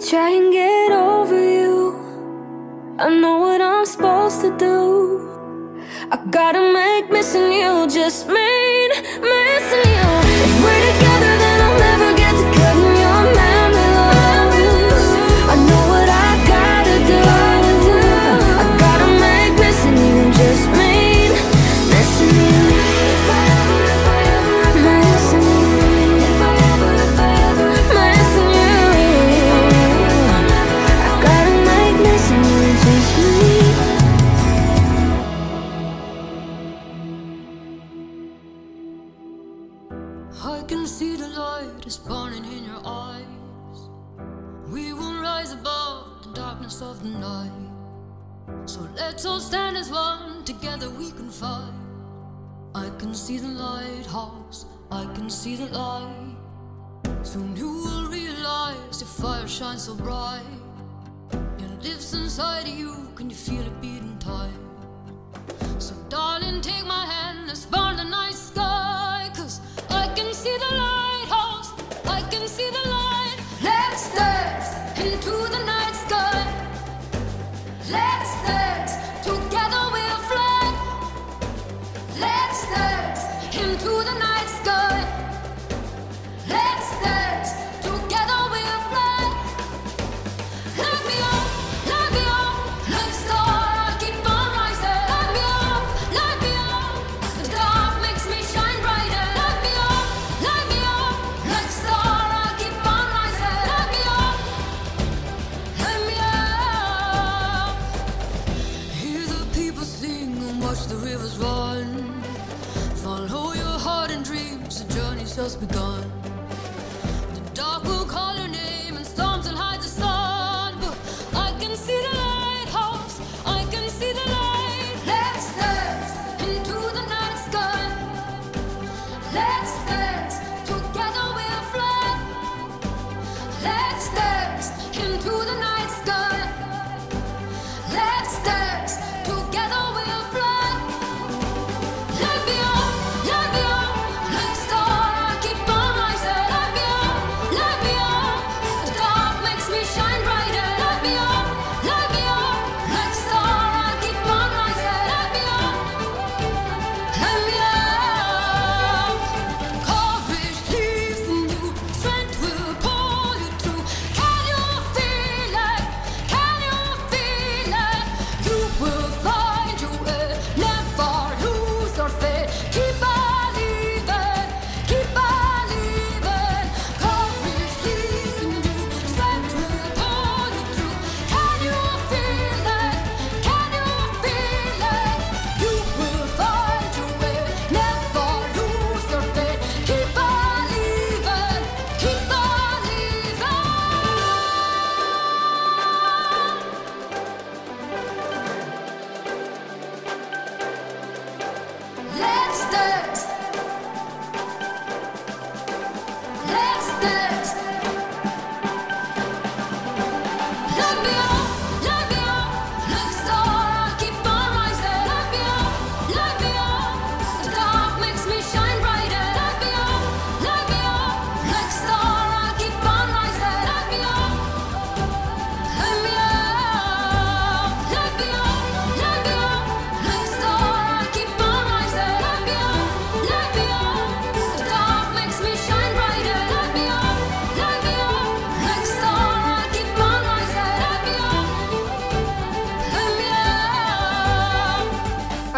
try and get over you. I know what I'm supposed to do. I gotta make missing you just me.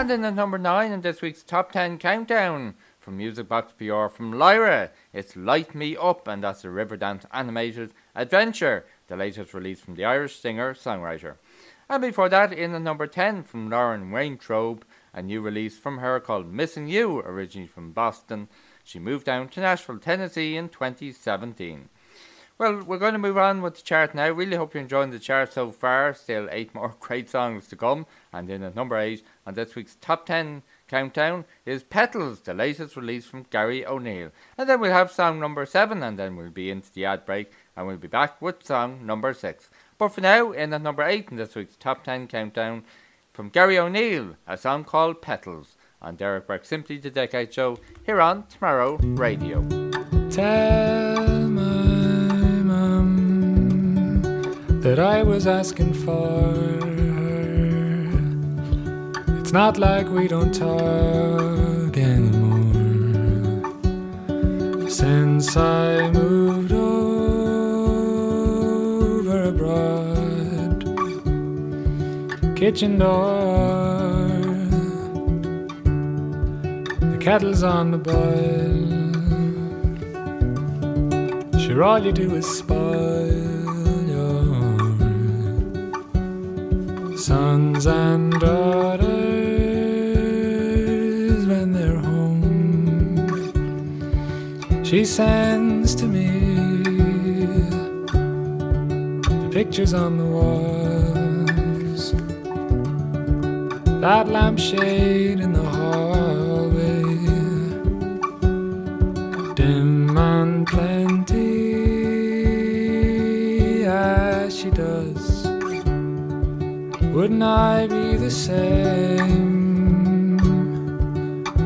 And in at number nine in this week's top ten countdown from Music Box PR from Lyra, it's Light Me Up, and that's a Riverdance animated adventure, the latest release from the Irish singer songwriter. And before that, in the number ten from Lauren Weintraub, a new release from her called Missing You, originally from Boston. She moved down to Nashville, Tennessee in 2017. Well, we're going to move on with the chart now. Really hope you're enjoying the chart so far. Still eight more great songs to come. And then at number eight on this week's top ten countdown is Petals, the latest release from Gary O'Neill. And then we'll have song number seven, and then we'll be into the ad break, and we'll be back with song number six. But for now, in at number eight in this week's top ten countdown from Gary O'Neill, a song called Petals. On Derek Burke Simply the Decade Show here on Tomorrow Radio. Tell my mum that I was asking for it's not like we don't talk anymore. Since I moved over abroad, kitchen door, the kettle's on the boil. Sure, all you do is spoil. sons and daughters. She sends to me the pictures on the walls, that lampshade in the hallway, dim and plenty as she does. Wouldn't I be the same?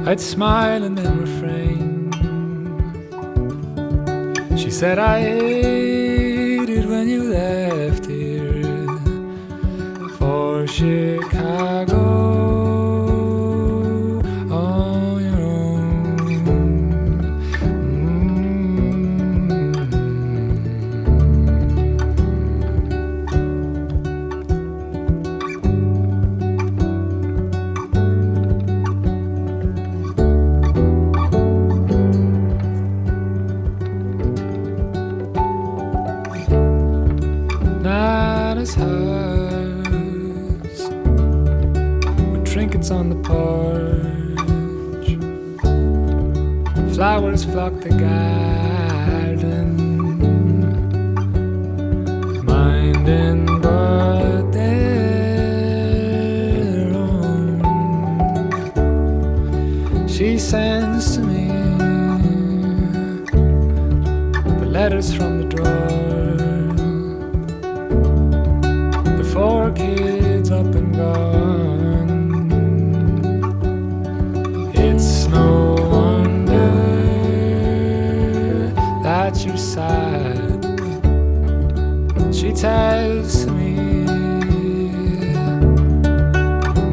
I'd smile and then refrain. She said, I hated when you left here. For Chicago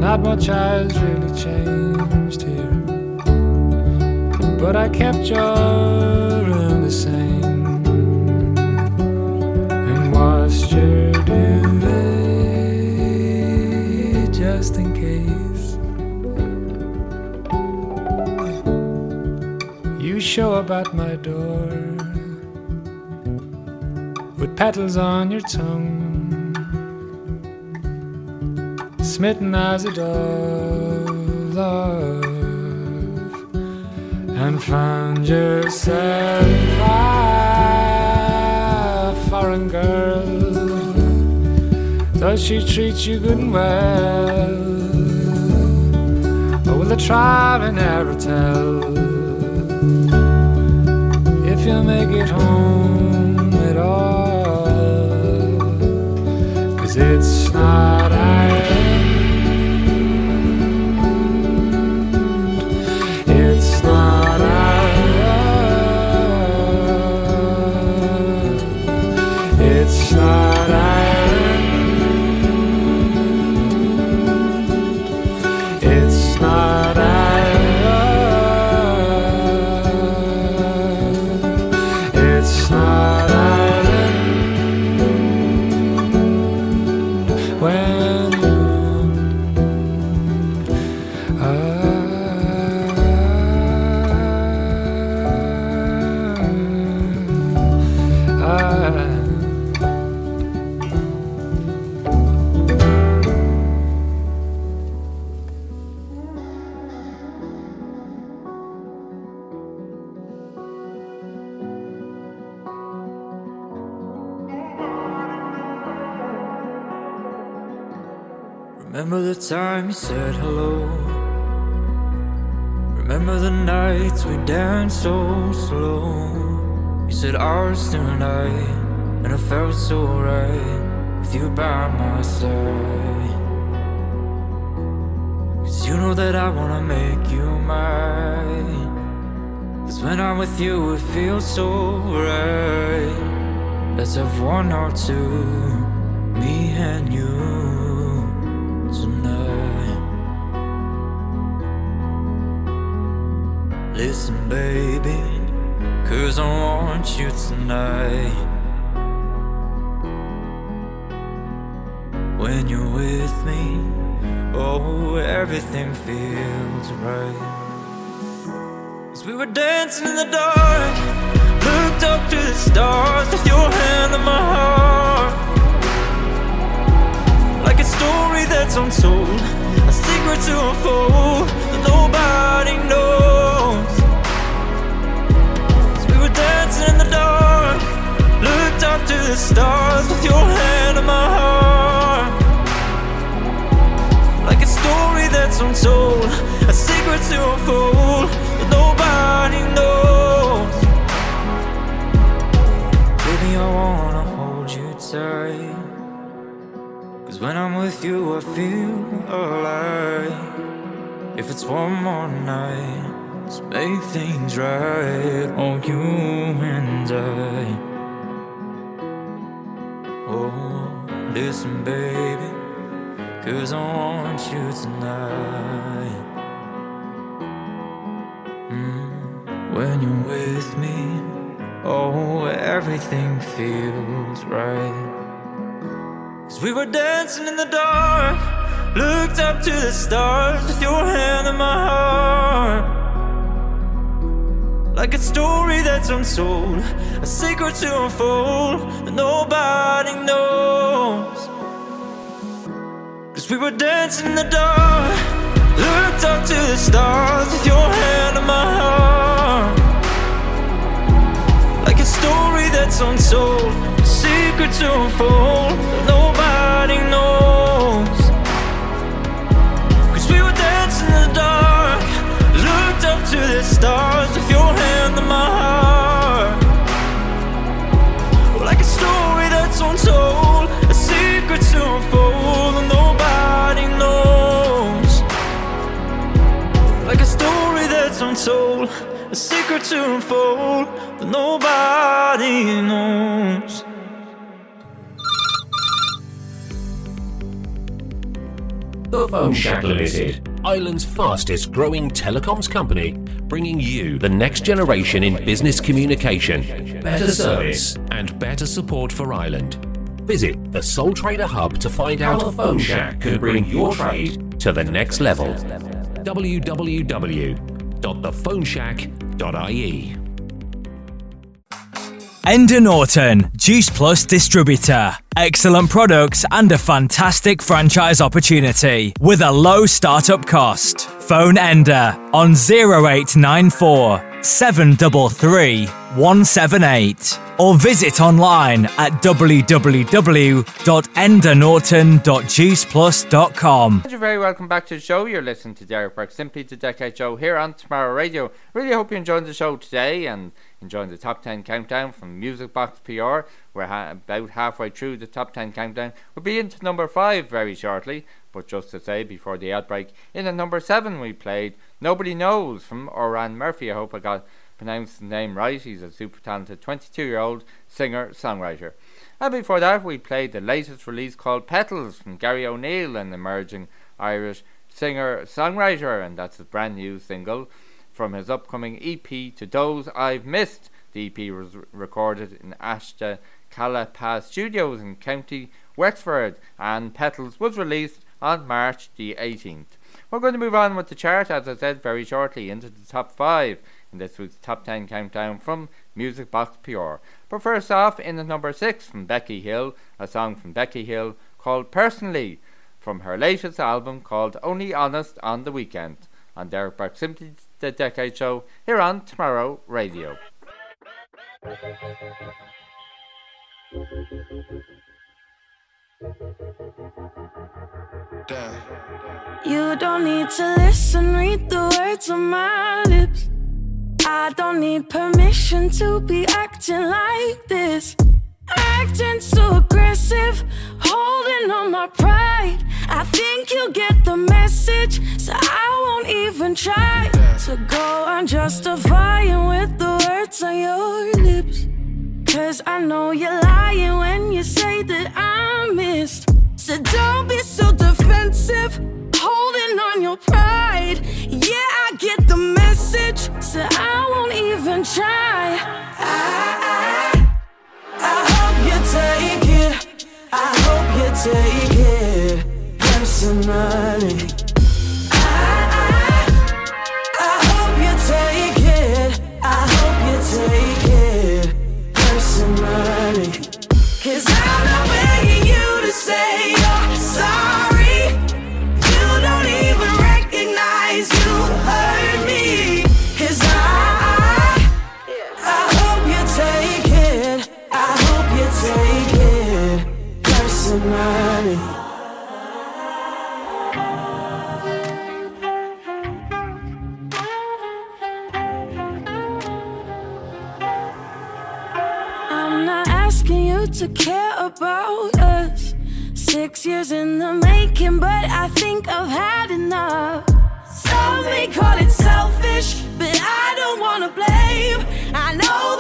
not much has really changed here, but I kept your room the same and washed your duvet just in case. You show up at my door with petals on your tongue, smitten as a dove, love, and found yourself a foreign girl. Does she treat you good and well? Or will the try never tell? If you make it home at all, cause it's not slow. You said ours tonight, and it felt so right with you by my side. Cause you know that I wanna make you mine. Cause when I'm with you, it feels so right. Let's have one or two, me and you I want you tonight. When you're with me, oh, everything feels right. As we were dancing in the dark, looked up to the stars with your hand on my heart. Like a story that's untold, a secret to unfold that nobody knows. Up to the stars with your hand on my heart. Like a story that's untold, a secret to unfold that nobody knows. Baby, I wanna hold you tight. Cause when I'm with you, I feel alive. If it's one more night, let's make things right. Oh, you and I. Oh, listen, baby. Cause I want you tonight. Mm, when you're with me, oh, everything feels right. Cause we were dancing in the dark, looked up to the stars with your hand in my heart. Like a story that's untold, a secret to unfold that nobody knows. Cause we were dancing in the dark, looked up to the stars with your hand on my heart. Like a story that's untold, a secret to unfold that's untold, a secret to unfold that nobody knows. The Phone Shack Limited, Ireland's fastest growing telecoms company, bringing you the next generation in business communication, better service, and better support for Ireland. Visit the Sole Trader Hub to find out how the Phone Shack can bring your trade to the next level. www.thephoneshack.ie Enda Norton, Juice Plus distributor. Excellent products and a fantastic franchise opportunity with a low startup cost. Phone Enda on 0894 733 178 or visit online at www.endanorton.juiceplus.com. You're very welcome back to the show. You're listening to Derek Burke, Simply the Decade Show here on Tomorrow Radio. Really hope you enjoyed the show today and enjoying the top 10 countdown from Music Box PR. We're ha- about halfway through the top 10 countdown. We'll be into number 5 very shortly, but just to say before the outbreak, in at number 7 we played Nobody Knows from Oran Murphy. I hope I got pronounced the name right. He's a super talented 22 year old singer songwriter. And before that, we played the latest release called Petals from Gary O'Neill, an emerging Irish singer songwriter, and that's a brand new single from his upcoming EP To Those I've Missed. The EP was recorded in Ashta Calapas Studios in County Wexford, and Petals was released on March the 18th. We're going to move on with the chart, as I said, very shortly into the top 5 in this week's top 10 countdown from Music Box PR. But first off, in at number 6 from Becky Hill, a song from Becky Hill called Personally from her latest album called Only Honest on the Weekend. On Derek Burke Simply the Decade Show here on Tomorrow Radio. You don't need to listen, read the words on my lips. I don't need permission to be acting like this. Acting so aggressive, holding on my pride. I think you'll get the message, so I won't even try to go on justifying with the words on your lips. Cause I know you're lying when you say that I missed. So don't be Six years in the making, but I think I've had enough. Some may call it selfish, but I don't wanna blame. I know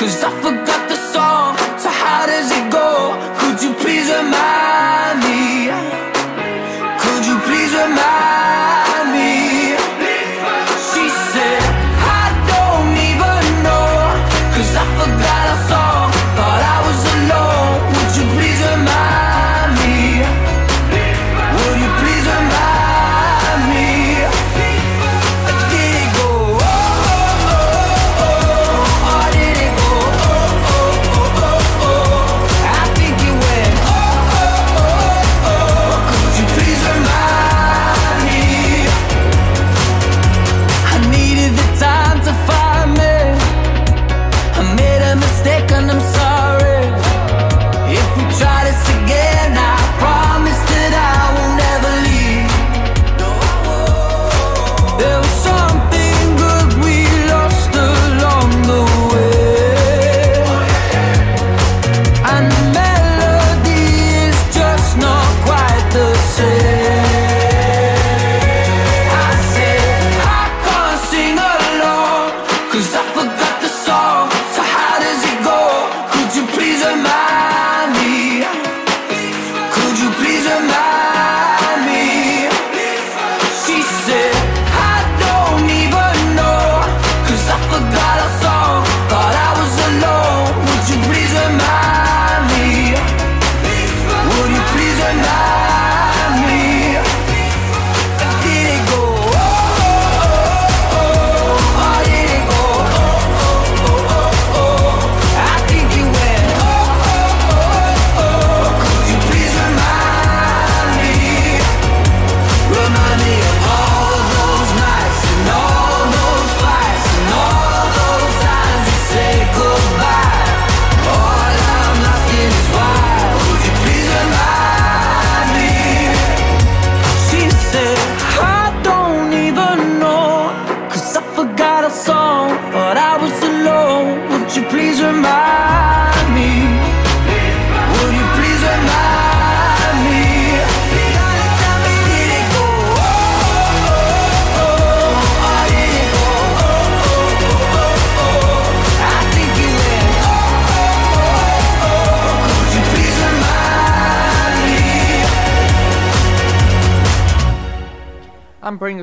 Cause I forgot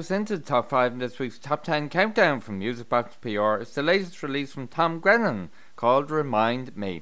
us into the top 5 in this week's top 10 countdown from Music Box PR is the latest release from Tom Grennan called Remind Me.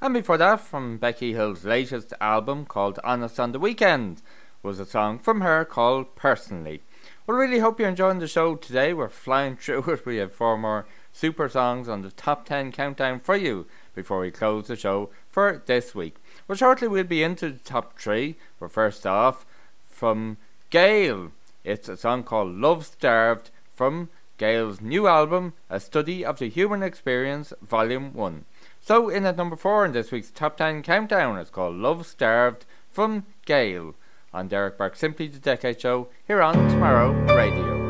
And before that, from Becky Hill's latest album called Honest on the Weekend, was a song from her called Personally. Well, really hope you're enjoying the show today. We're flying through it. We have four more super songs on the top 10 countdown for you before we close the show for this week. Well, shortly we'll be into the top three. But first off, from Gayle, it's a song called Love Starved from Gayle's new album, A Study of the Human Experience, Volume 1. So, in at number 4 in this week's top 10 countdown, it's called Love Starved from Gayle on Derek Burke Simply the Decade Show here on Tomorrow Radio.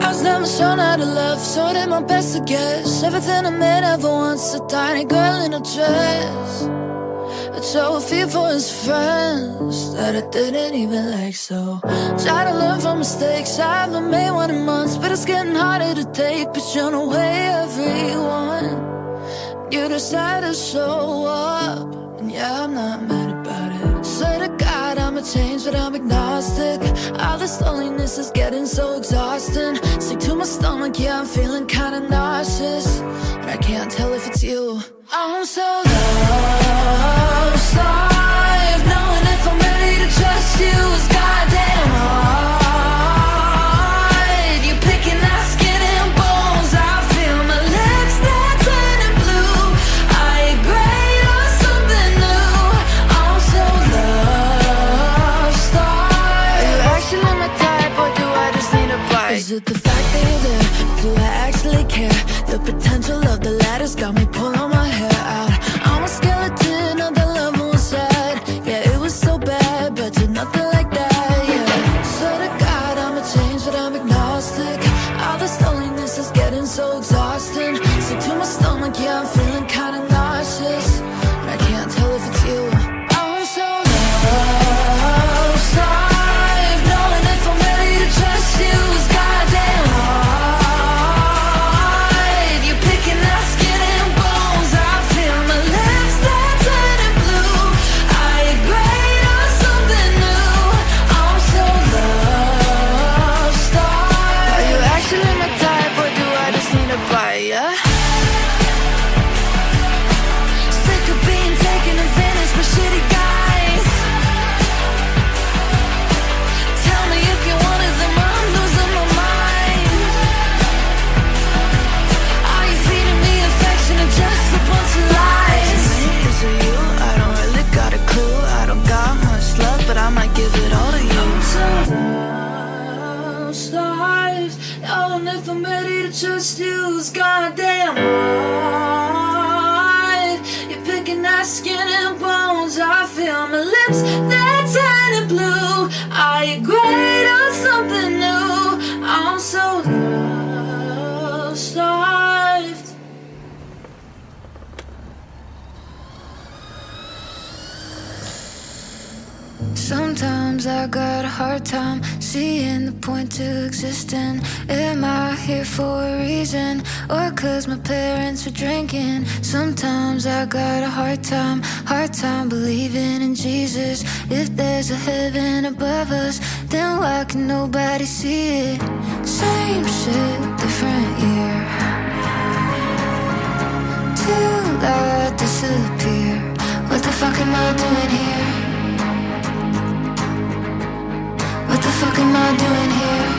I was never shown how to love, so I did my best to guess. Everything I made ever once, a tiny girl in a dress. But so fear for his friends that I didn't even like. So try to learn from mistakes. I haven't made one in months, but it's getting harder to take. But you know, way everyone. You decided to show up, and yeah, I'm not mad about it. Swear to God, I'ma change, but I'm agnostic. All this loneliness is getting so exhausting. Sick to my stomach, yeah, I'm feeling kinda nauseous, and I can't tell if it's you. I'm so lost, I've knowing if I'm ready to trust you I got a hard time seeing the point to existing. Am I here for a reason or cause my parents were drinking? Sometimes I got a hard time, hard time believing in Jesus. If there's a heaven above us, then why can nobody see it? Same shit, different year. Till I disappear. What the fuck am I doing here? Fuck am I doing here?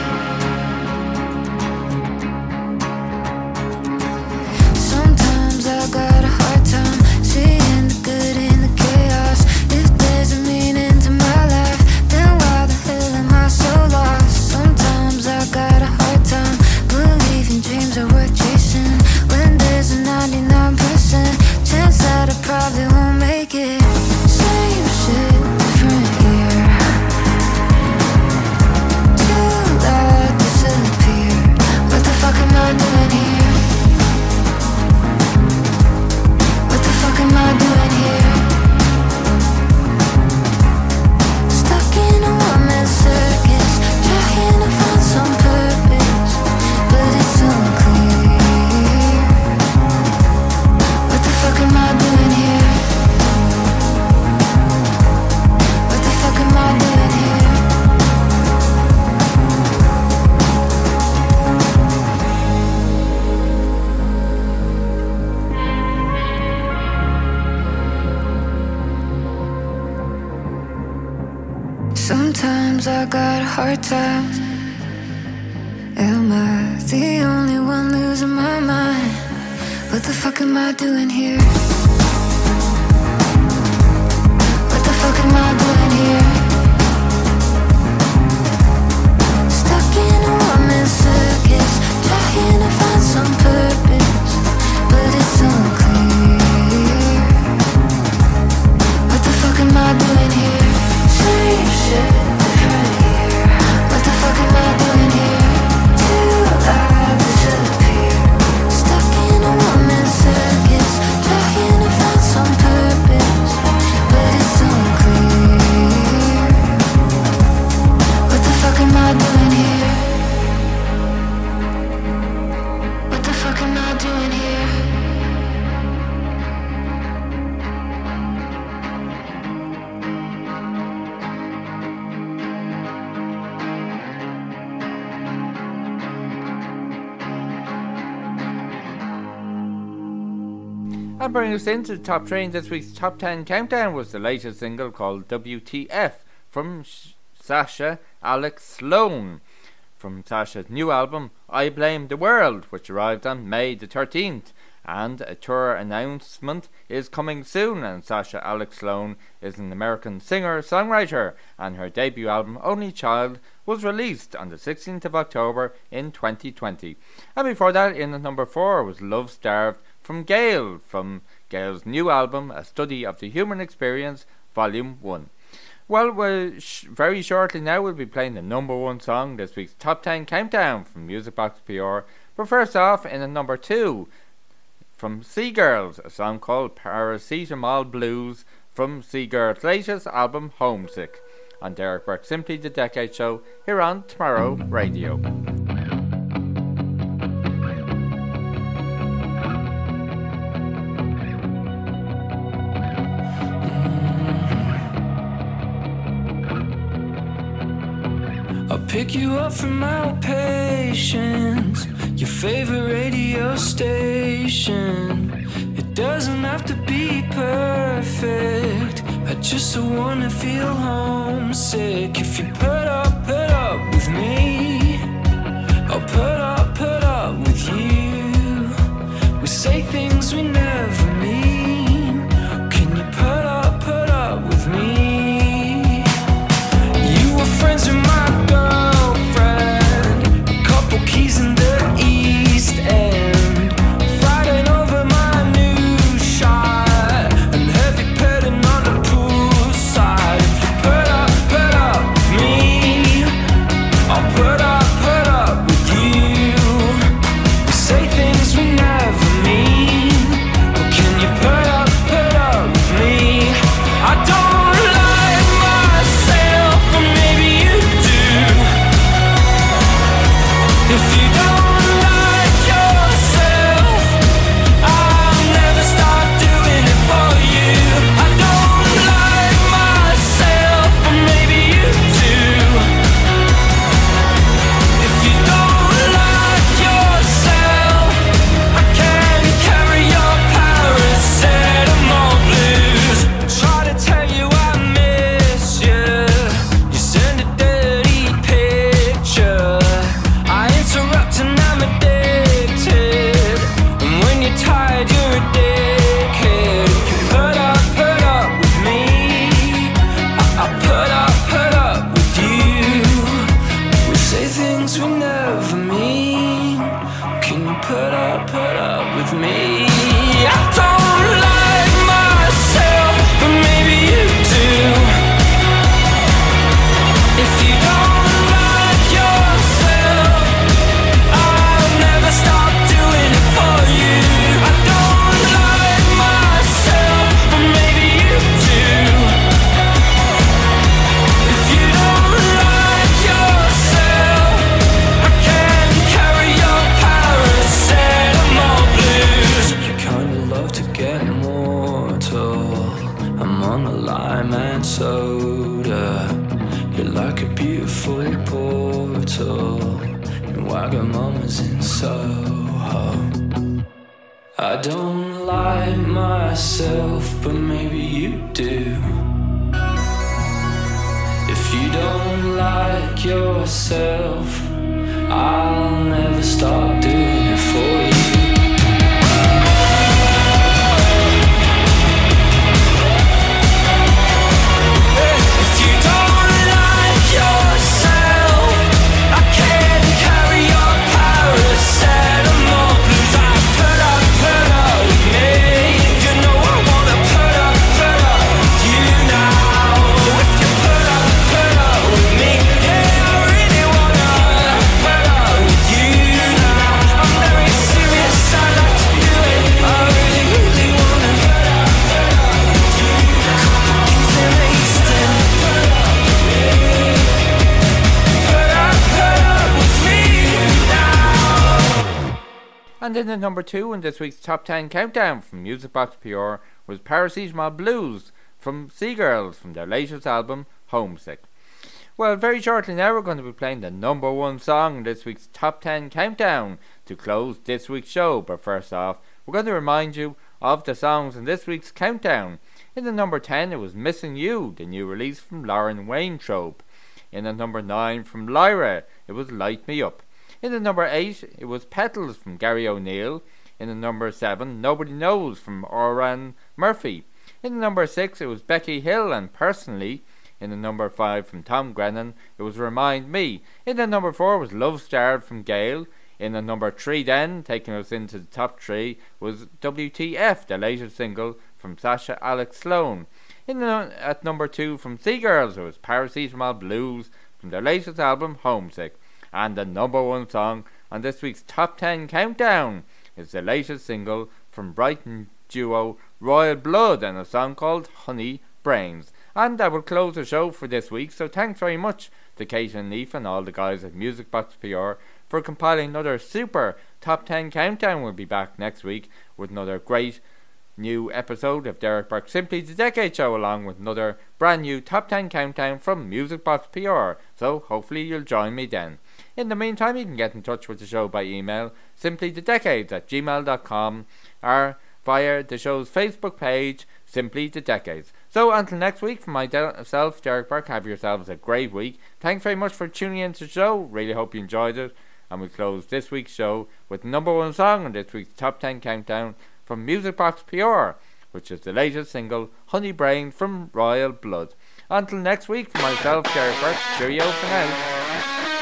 And bringing us into the top train this week's top 10 countdown was the latest single called WTF from Sh- Sasha Alex Sloan. From Sasha's new album, I Blame the World, which arrived on May the 13th. And a tour announcement is coming soon, and Sasha Alex Sloan is an American singer songwriter, and her debut album, Only Child, was released on the 16th of October in 2020. And before that, in at number 4 was Love Starved from Gayle, from Gayle's new album, A Study of the Human Experience, Volume 1. Well, we're sh- very shortly now we'll be playing the number one song this week's top 10 countdown from Music Box PR. But first off, in at number 2, from Sea Girls, a song called Paracetamol Blues from Sea Girls' latest album, Homesick. On Derek Burke, Simply the Decade Show, here on Tomorrow Radio. Pick you up from outpatients, your favorite radio station. It doesn't have to be perfect. I just wanna feel homesick. If you put up, put up with me, I'll put up, put up with you. We say things we never mean. Can you put up, put up with me? You were friends with my girlfriend. Number two in this week's top 10 countdown from Music Box PR was Paracetamol Blues from Sea Girls from their latest album, Homesick. Well, very shortly now we're going to be playing the number one song in this week's top 10 countdown to close this week's show. But first off, we're going to remind you of the songs in this week's countdown. In the number 10, it was Missing You, the new release from Lauren Weintraub. In the number 9 from Lyra, it was Light Me Up. In the number 8, it was Petals from Gary O'Neill. In the number 7, Nobody Knows from Oran Murphy. In the number 6, it was Becky Hill and Personally. In the number 5 from Tom Grennan, it was Remind Me. In the number 4 was Love Starved from Gayle. In the number 3 then, taking us into the top 3, was WTF, the latest single from Sasha Alex Sloan. In the, at number 2 from Sea Girls, it was Paracetamol Blues from their latest album, Homesick. And the number one song on this week's top 10 countdown is the latest single from Brighton duo Royal Blood and a song called Honey Brains. And that will close the show for this week. So thanks very much to Kate and Niamh and all the guys at Music Box PR for compiling another super top 10 countdown. We'll be back next week with another great new episode of Derek Burke Simply the Decade Show, along with another brand new top 10 countdown from Music Box PR. So hopefully you'll join me then. In the meantime, you can get in touch with the show by email, simplythedecades at gmail.com, or via the show's Facebook page, Simply the Decades. So until next week, from myself, Derek Burke, have yourselves a great week. Thanks very much for tuning in to the show. Really hope you enjoyed it. And we close this week's show with number one song on this week's top 10 countdown from Music Box PR, which is the latest single, Honey Brain from Royal Blood. Until next week, from myself, Derek Burke, cheerio for now.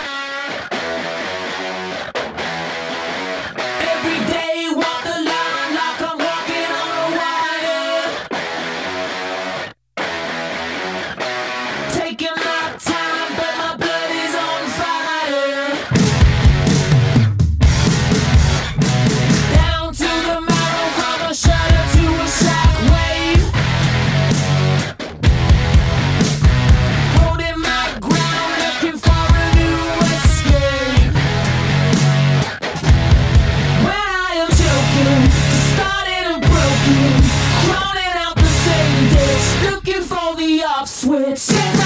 Crawling